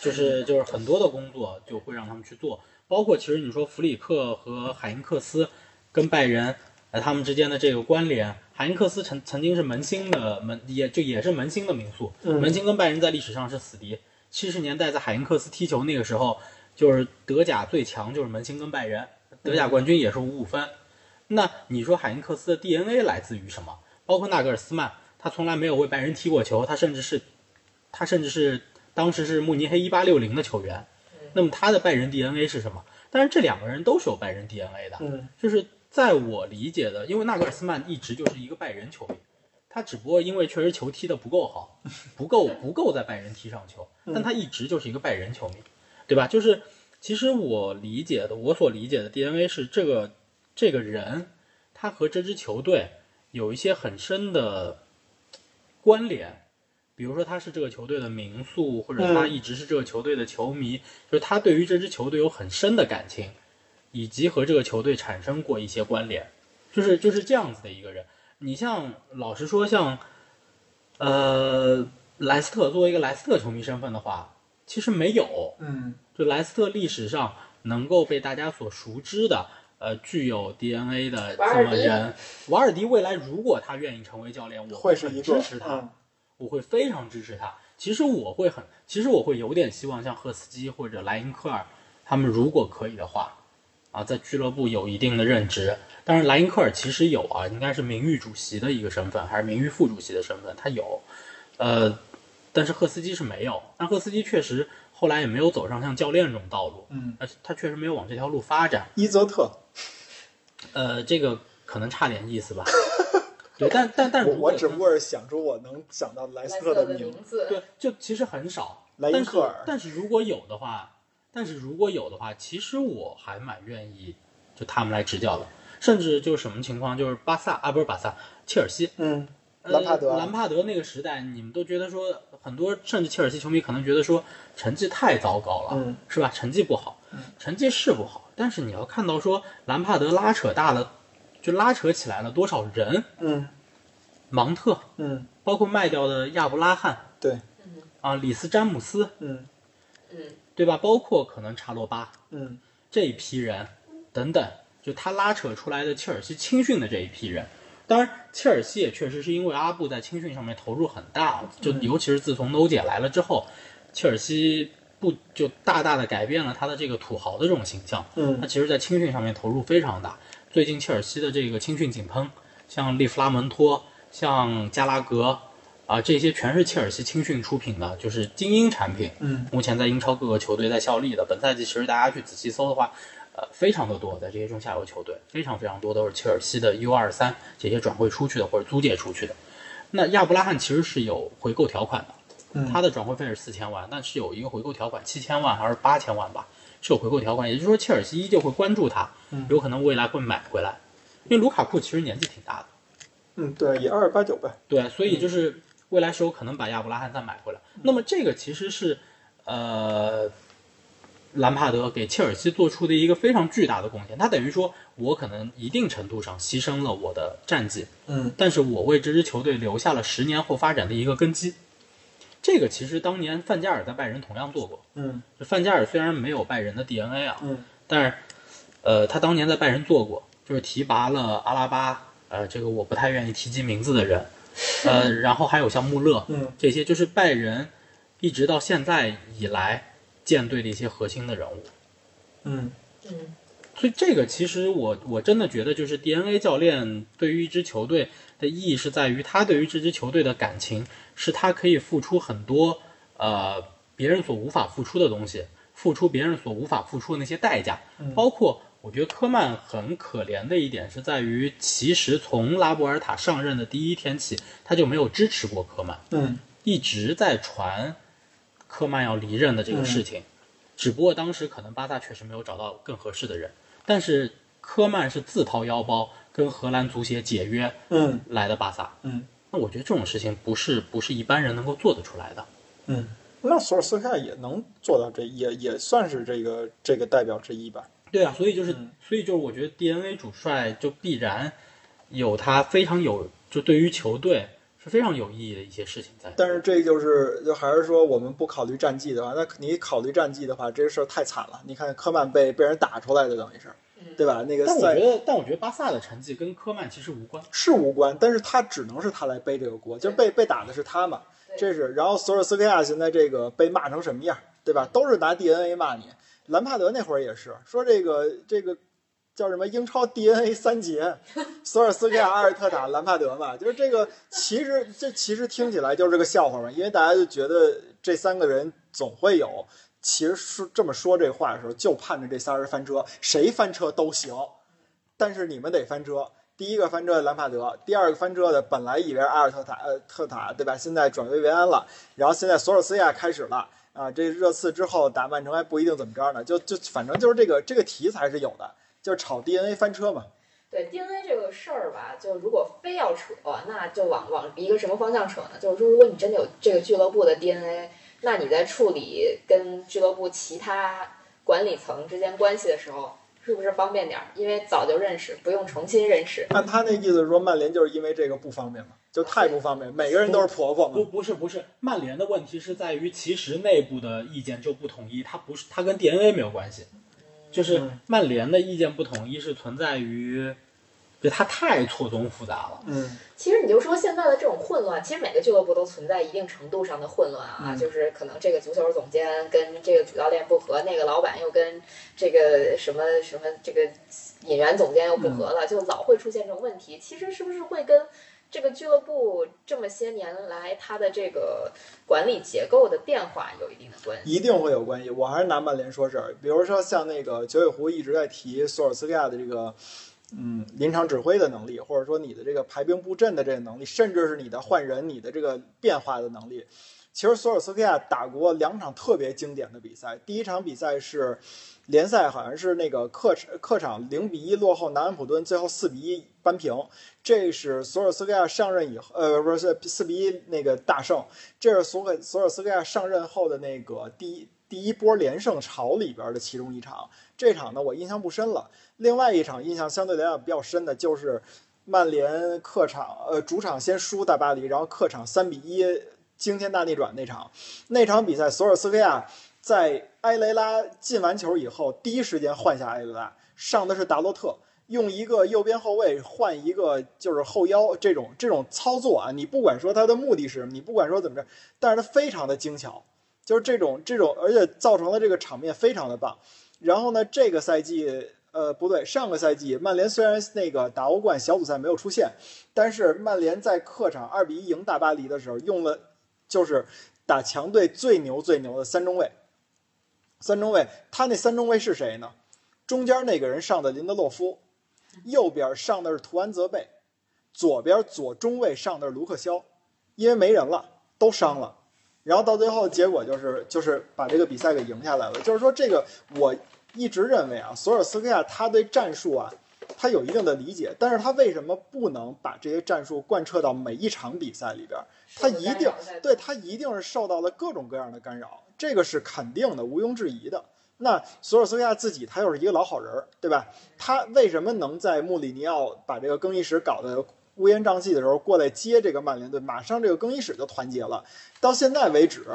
就是就是很多的工作就会让他们去做，包括其实你说弗里克和海因克斯跟拜仁呃他们之间的这个关联，海因克斯曾曾经是门兴的门，也就也是门兴的名宿，嗯门兴跟拜仁在历史上是死敌。七十年代在海因克斯踢球那个时候，就是德甲最强就是门兴跟拜仁，德甲冠军也是五五分。那你说海因克斯的 DNA 来自于什么？包括纳格尔斯曼，他从来没有为拜仁踢过球，他甚至是，他甚至是当时是慕尼黑一八六零的球员。那么他的拜仁 DNA 是什么？但是这两个人都是有拜仁 DNA 的，嗯就是在我理解的，因为纳格尔斯曼一直就是一个拜仁球迷，他只不过因为确实球踢得不够好，不够不够在拜仁踢上球，但他一直就是一个拜仁球迷，对吧？就是其实我理解的，我所理解的 DNA 是这个这个人，他和这支球队有一些很深的关联。比如说他是这个球队的名宿，或者他嗯一直是这个球队的球迷，就是他对于这支球队有很深的感情，以及和这个球队产生过一些关联，就是就是这样子的一个人。你像老实说，像呃莱斯特作为一个莱斯特球迷身份的话，其实没有，嗯就莱斯特历史上能够被大家所熟知的，呃，具有 DNA 的这么人，瓦尔迪未来如果他愿意成为教练，我会很支持他，嗯我会非常支持他。其实我会很，其实我会有点希望像赫斯基或者莱因克尔他们如果可以的话，啊，在俱乐部有一定的任职。当然，莱因克尔其实有啊，应该是名誉主席的一个身份，还是名誉副主席的身份，他有。呃，但是赫斯基是没有。但赫斯基确实后来也没有走上像教练这种道路，嗯，而且他确实没有往这条路发展。伊泽特，呃，这个可能差点意思吧。*laughs* 对，但但但我我只不过是想出我能想到莱斯特特的名字，对，就其实很少。莱因克尔但是但是如果有的话，但是如果有的话，其实我还蛮愿意就他们来执教的。甚至就是什么情况，就是巴萨啊，不是巴萨，切尔西，嗯，呃兰帕德兰帕德那个时代，你们都觉得说，很多甚至切尔西球迷可能觉得说成绩太糟糕了，嗯是吧？成绩不好，成绩是不好，但是你要看到说兰帕德拉扯大了，就拉扯起来了多少人，嗯芒特，嗯，包括卖掉的亚布拉罕对，啊，里斯詹姆斯，嗯嗯，对吧？包括可能查洛巴嗯这一批人等等，就他拉扯出来的切尔西青训的这一批人。当然，切尔西也确实是因为阿布在青训上面投入很大，就尤其是自从 No 姐来了之后，切尔西不就大大的改变了他的这个土豪的这种形象。他嗯其实，在青训上面投入非常大。最近切尔西的这个青训井喷，像利弗拉门托、像加拉格啊，这些全是切尔西青训出品的，就是精英产品。嗯目前在英超各个球队在效力的，本赛季其实大家去仔细搜的话，呃，非常的多，在这些中下游球队，非常非常多都是切尔西的 U 二三这些转会出去的或者租借出去的。那亚布拉罕其实是有回购条款的，嗯他的转会费是四千万，但是有一个回购条款七千万还是八千万吧，是有回购条款，也就是说切尔西依旧会关注他，嗯有可能未来会买回来，因为卢卡库其实年纪挺大的。嗯，对，也二十八九呗。对，所以就是未来是有可能把亚布拉罕再买回来。那么这个其实是呃兰帕德给切尔西做出的一个非常巨大的贡献。他等于说我可能一定程度上牺牲了我的战绩，嗯但是我为这支球队留下了十年后发展的一个根基。这个其实当年范加尔在拜仁同样做过。嗯就范加尔虽然没有拜仁的 DNA 啊，嗯但是，呃，他当年在拜仁做过，就是提拔了阿拉巴，呃，这个我不太愿意提及名字的人，呃，然后还有像穆勒，嗯这些就是拜仁一直到现在以来舰队的一些核心的人物。嗯嗯所以这个其实我我真的觉得，就是 DNA 教练对于一支球队的意义是在于他对于这支球队的感情，是他可以付出很多呃别人所无法付出的东西，付出别人所无法付出的那些代价，包括。我觉得科曼很可怜的一点是在于，其实从拉波尔塔上任的第一天起，他就没有支持过科曼，嗯一直在传科曼要离任的这个事情，只不过当时可能巴萨确实没有找到更合适的人，但是科曼是自掏腰包跟荷兰足协解约嗯来的巴萨，嗯那我觉得这种事情不是不是一般人能够做得出来的。嗯，那索尔斯克亚也能做到这，也也算是这个这个代表之一吧。对啊，所以就是，嗯所以就是，我觉得 DNA 主帅就必然有他非常有，就对于球队是非常有意义的一些事情在。但是这就是，就还是说我们不考虑战绩的话，那你考虑战绩的话，这个事儿太惨了。你看科曼被被人打出来的，等于是，对吧？那个赛但我觉得，但我觉得巴萨的成绩跟科曼其实无关。是无关，但是他只能是他来背这个锅，就是被被打的是他嘛，这是。然后索尔斯克亚现在这个被骂成什么样，对吧？都是拿 DNA 骂你。兰帕德那会儿也是说这个这个叫什么英超 DNA 三杰，索尔斯克亚、阿尔特塔、兰帕德嘛，就是这个其实这其实听起来就是个笑话嘛，因为大家就觉得这三个人总会有。其实说这么说这话的时候，就盼着这仨人翻车，谁翻车都行，但是你们得翻车。第一个翻车的兰帕德，第二个翻车的本来以为阿尔特塔呃特塔对吧？现在转危为安了，然后现在索尔斯亚开始了啊，这热刺之后打曼城还不一定怎么着呢，就就反正就是这个这个题材是有的，就是炒 DNA 翻车嘛。对 DNA 这个事儿吧，就如果非要扯，那就往往一个什么方向扯呢？就是说，如果你真的有这个俱乐部的 DNA，那你在处理跟俱乐部其他管理层之间关系的时候，是不是方便点儿？因为早就认识，不用重新认识。按他那意思说，曼联就是因为这个不方便嘛，就太不方便，每个人都是婆婆不嘛。不是不是，曼联的问题是在于其实内部的意见就不统一，它不是它跟 DNA 没有关系，就是嗯曼联的意见不统一是存在于，就它太错综复杂了。嗯其实你就说现在的这种混乱，其实每个俱乐部都存在一定程度上的混乱啊，嗯就是可能这个足球总监跟这个主教练不和，那个老板又跟这个什么什么这个引援总监又不和了，就老会出现这种问题。其实是不是会跟这个俱乐部这么些年来它的这个管理结构的变化有一定的关系？一定会有关系。我还是拿曼联说事儿，比如说像那个九尾狐一直在提索尔斯克亚的这个，嗯，临场指挥的能力，或者说你的这个排兵布阵的这个能力，甚至是你的换人、你的这个变化的能力。其实索尔斯克亚打过两场特别经典的比赛，第一场比赛是联赛，好像是那个客客场零比一落后南安普敦，最后四比一扳平。这是索尔斯克亚上任以后，呃，不是四比一那个大胜，这是索克索尔斯克亚上任后的那个第一第一波连胜潮里边的其中一场。这场呢，我印象不深了。另外一场印象相对来讲比较深的就是曼联客场，呃，主场先输大巴黎，然后客场三比一惊天大逆转那场。那场比赛，索尔斯克亚在埃雷拉进完球以后，第一时间换下埃雷拉，上的是达洛特。用一个右边后卫换一个就是后腰，这种这种操作啊，你不管说他的目的是什么，你不管说怎么着，但是他非常的精巧，就是这种这种，而且造成了这个场面非常的棒。然后呢，这个赛季，呃，不对，上个赛季曼联虽然那个打欧冠小组赛没有出现，但是曼联在客场二比一赢大巴黎的时候，用了就是打强队最牛最牛的三中卫。三中卫，他那三中卫是谁呢？中间那个人上的林德洛夫，右边上的是图安泽贝，左边左中卫上的是卢克肖，因为没人了，都伤了。然后到最后结果就是就是把这个比赛给赢下来了。就是说这个我一直认为啊，索尔斯克亚他对战术啊他有一定的理解，但是他为什么不能把这些战术贯彻到每一场比赛里边？他一定对他一定是受到了各种各样的干扰，这个是肯定的，毋庸置疑的。那索尔斯克亚自己他又是一个老好人儿，对吧？他为什么能在穆里尼奥把这个更衣室搞得乌烟瘴气的时候过来接这个曼联队，马上这个更衣室就团结了。到现在为止，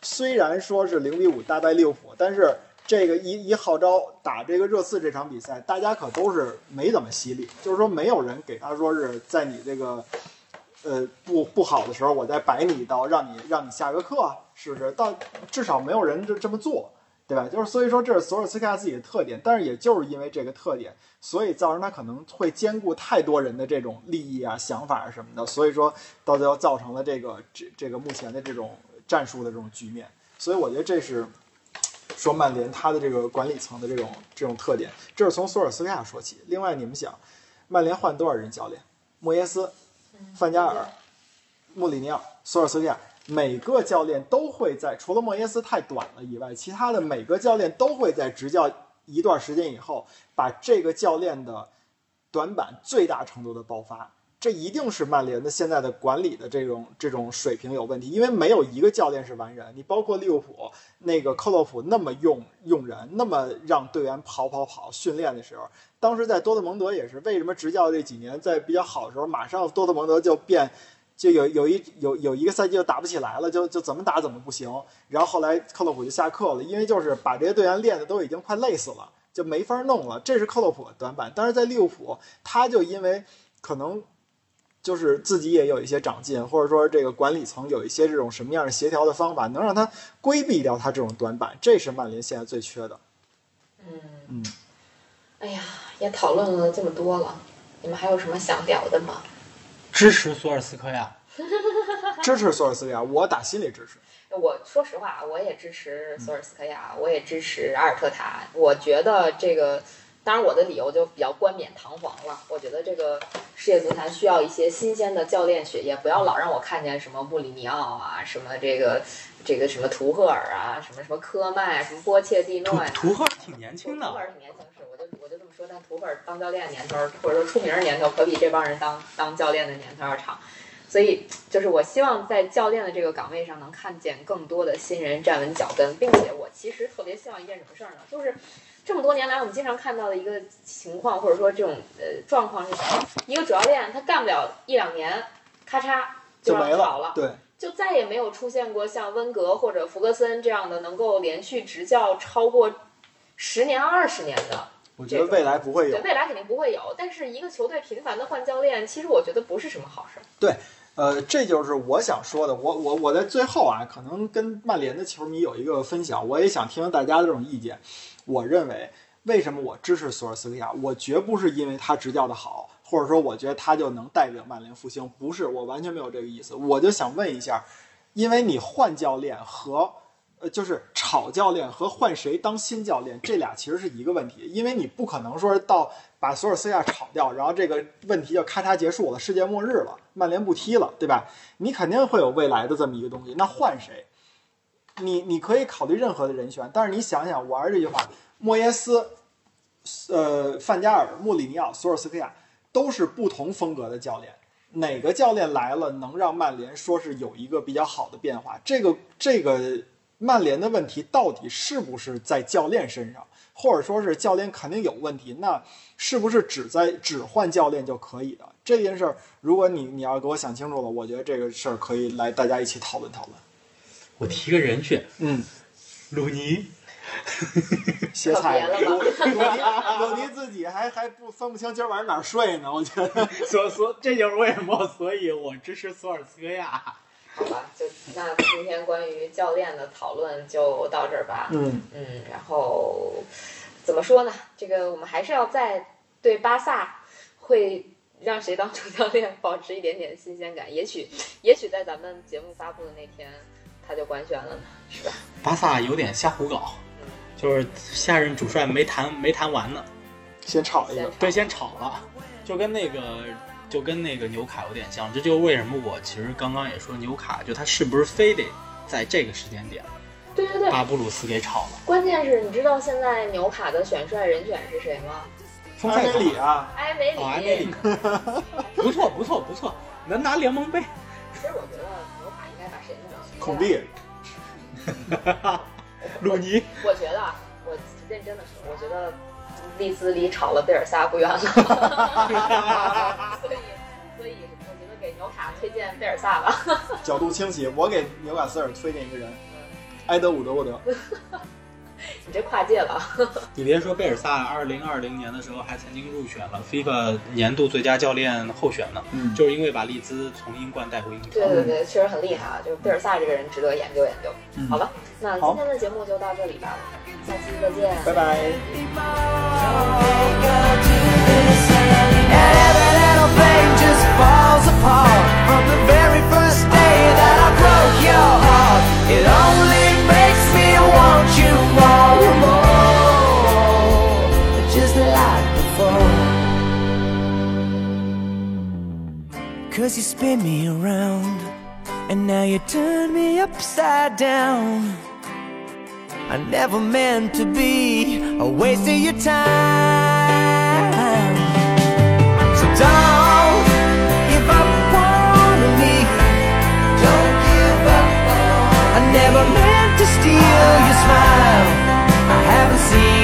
虽然说是零比五大败利物浦，但是这个一一号召打这个热刺这场比赛，大家可都是没怎么犀利，就是说没有人给他说是在你这个呃不不好的时候，我再摆你一刀，让你让你下个课，是不是？到至少没有人这这么做。对吧？就是所以说这是索尔斯克亚自己的特点，但是也就是因为这个特点，所以造成他可能会兼顾太多人的这种利益啊、想法啊什么的，所以说到最后造成了这个这这个目前的这种战术的这种局面。所以我觉得这是说曼联他的这个管理层的这种这种特点，这是从索尔斯克亚说起。另外，你们想，曼联换多少人教练？莫耶斯、范加尔、穆里尼奥、索尔斯克亚。每个教练都会在除了莫耶斯太短了以外，其他的每个教练都会在执教一段时间以后，把这个教练的短板最大程度的爆发。这一定是曼联的现在的管理的这种这种水平有问题，因为没有一个教练是完人。你包括利物浦那个克洛普那么用用人，那么让队员跑跑跑训练的时候，当时在多特蒙德也是。为什么执教这几年在比较好的时候，马上多特蒙德就变？就有有一有有一个赛季就打不起来了，就就怎么打怎么不行。然后后来克洛普就下课了，因为就是把这些队员练的都已经快累死了，就没法弄了。这是克洛普短板。但是在利物浦，他就因为可能就是自己也有一些长进，或者说这个管理层有一些这种什么样的协调的方法，能让他规避掉他这种短板。这是曼联现在最缺的。嗯嗯，哎呀，也讨论了这么多了，你们还有什么想聊的吗？支持索尔斯克亚，*laughs* 支持索尔斯克亚，我打心里支持。我说实话，我也支持索尔斯克亚，我也支持阿尔特塔。我觉得这个，当然我的理由就比较冠冕堂皇了。我觉得这个世界足坛需要一些新鲜的教练血液，不要老让我看见什么穆里尼奥啊，什么这个这个什么图赫尔啊，什么什么科迈，什么波切蒂诺呀。图赫尔挺年轻的。图赫尔挺年轻，是我就我就这么说。但图赫尔当教练年头，或者说出名的年头，可比这帮人当当教练的年头要长。所以，就是我希望在教练的这个岗位上能看见更多的新人站稳脚跟，并且我其实特别希望一件什么事儿呢？就是这么多年来我们经常看到的一个情况，或者说这种呃状况是什么？一个主教练他干不了一两年，咔嚓就让炒了，对，就再也没有出现过像温格或者弗格森这样的能够连续执教超过十年、二十年的。我觉得未来不会有，对，未来肯定不会有。但是一个球队频繁的换教练，其实我觉得不是什么好事儿。对。呃，这就是我想说的。我我我在最后啊，可能跟曼联的球迷有一个分享，我也想听听大家的这种意见。我认为，为什么我支持索尔斯克亚？我绝不是因为他执教的好，或者说我觉得他就能带领曼联复兴，不是，我完全没有这个意思。我就想问一下，因为你换教练和。呃，就是炒教练和换谁当新教练，这俩其实是一个问题，因为你不可能说到把索尔斯克亚炒掉，然后这个问题就咔嚓结束了，世界末日了，曼联不踢了，对吧？你肯定会有未来的这么一个东西。那换谁？你你可以考虑任何的人选，但是你想想，我还是这句话，莫耶斯、呃范加尔、穆里尼奥、索尔斯克亚都是不同风格的教练，哪个教练来了能让曼联说是有一个比较好的变化？这个这个。曼联的问题到底是不是在教练身上，或者说是教练肯定有问题？那是不是只在只换教练就可以的这件事儿？如果你你要给我想清楚了，我觉得这个事儿可以来大家一起讨论讨论。我提个人去，嗯，鲁尼，歇菜了鲁尼鲁尼自己还还不分不清今儿晚上哪儿睡呢？我觉得，所所这就是为什么，所以我支持索尔斯克亚。好吧，就那今天关于教练的讨论就到这儿吧。嗯嗯，然后怎么说呢？这个我们还是要在对巴萨会让谁当主教练保持一点点新鲜感。也许也许在咱们节目发布的那天他就官宣了呢，是吧？巴萨有点瞎胡搞，就是下任主帅没谈没谈完呢，先炒一个，对，先炒了，就跟那个。就跟那个纽卡有点像，这就是为什么我其实刚刚也说纽卡，就他是不是非得在这个时间点，对对对，把布鲁斯给炒了。关键是你知道现在纽卡的选帅人选是谁吗？风赛卡安美里啊，埃梅里，哦，埃梅里，不错不错不错，能拿联盟杯。其实我觉得孔蒂，*laughs* 鲁尼，我觉得啊，我认真的说，我觉得利兹离炒了贝尔萨不远了，*laughs* 所以所以我觉得给纽卡推荐贝尔萨吧。角度清晰。我给纽卡斯尔推荐一个人，埃德伍德沃德。*laughs* *laughs* 你这跨界了，*laughs* 你别说，贝尔萨二零二零年的时候还曾经入选了 FIFA 年度最佳教练候选呢，嗯就是因为把利兹从英冠带回英超。对对对，确实很厉害啊！就是贝尔萨这个人值得研究研究。好吧，那今天的节目就到这里吧，下期再见，拜拜。Cause you spin me around And now you turn me upside down I never meant to be a waste of your time. So don't give up on me. Don't give up on I never meant to steal your smile. I haven't seen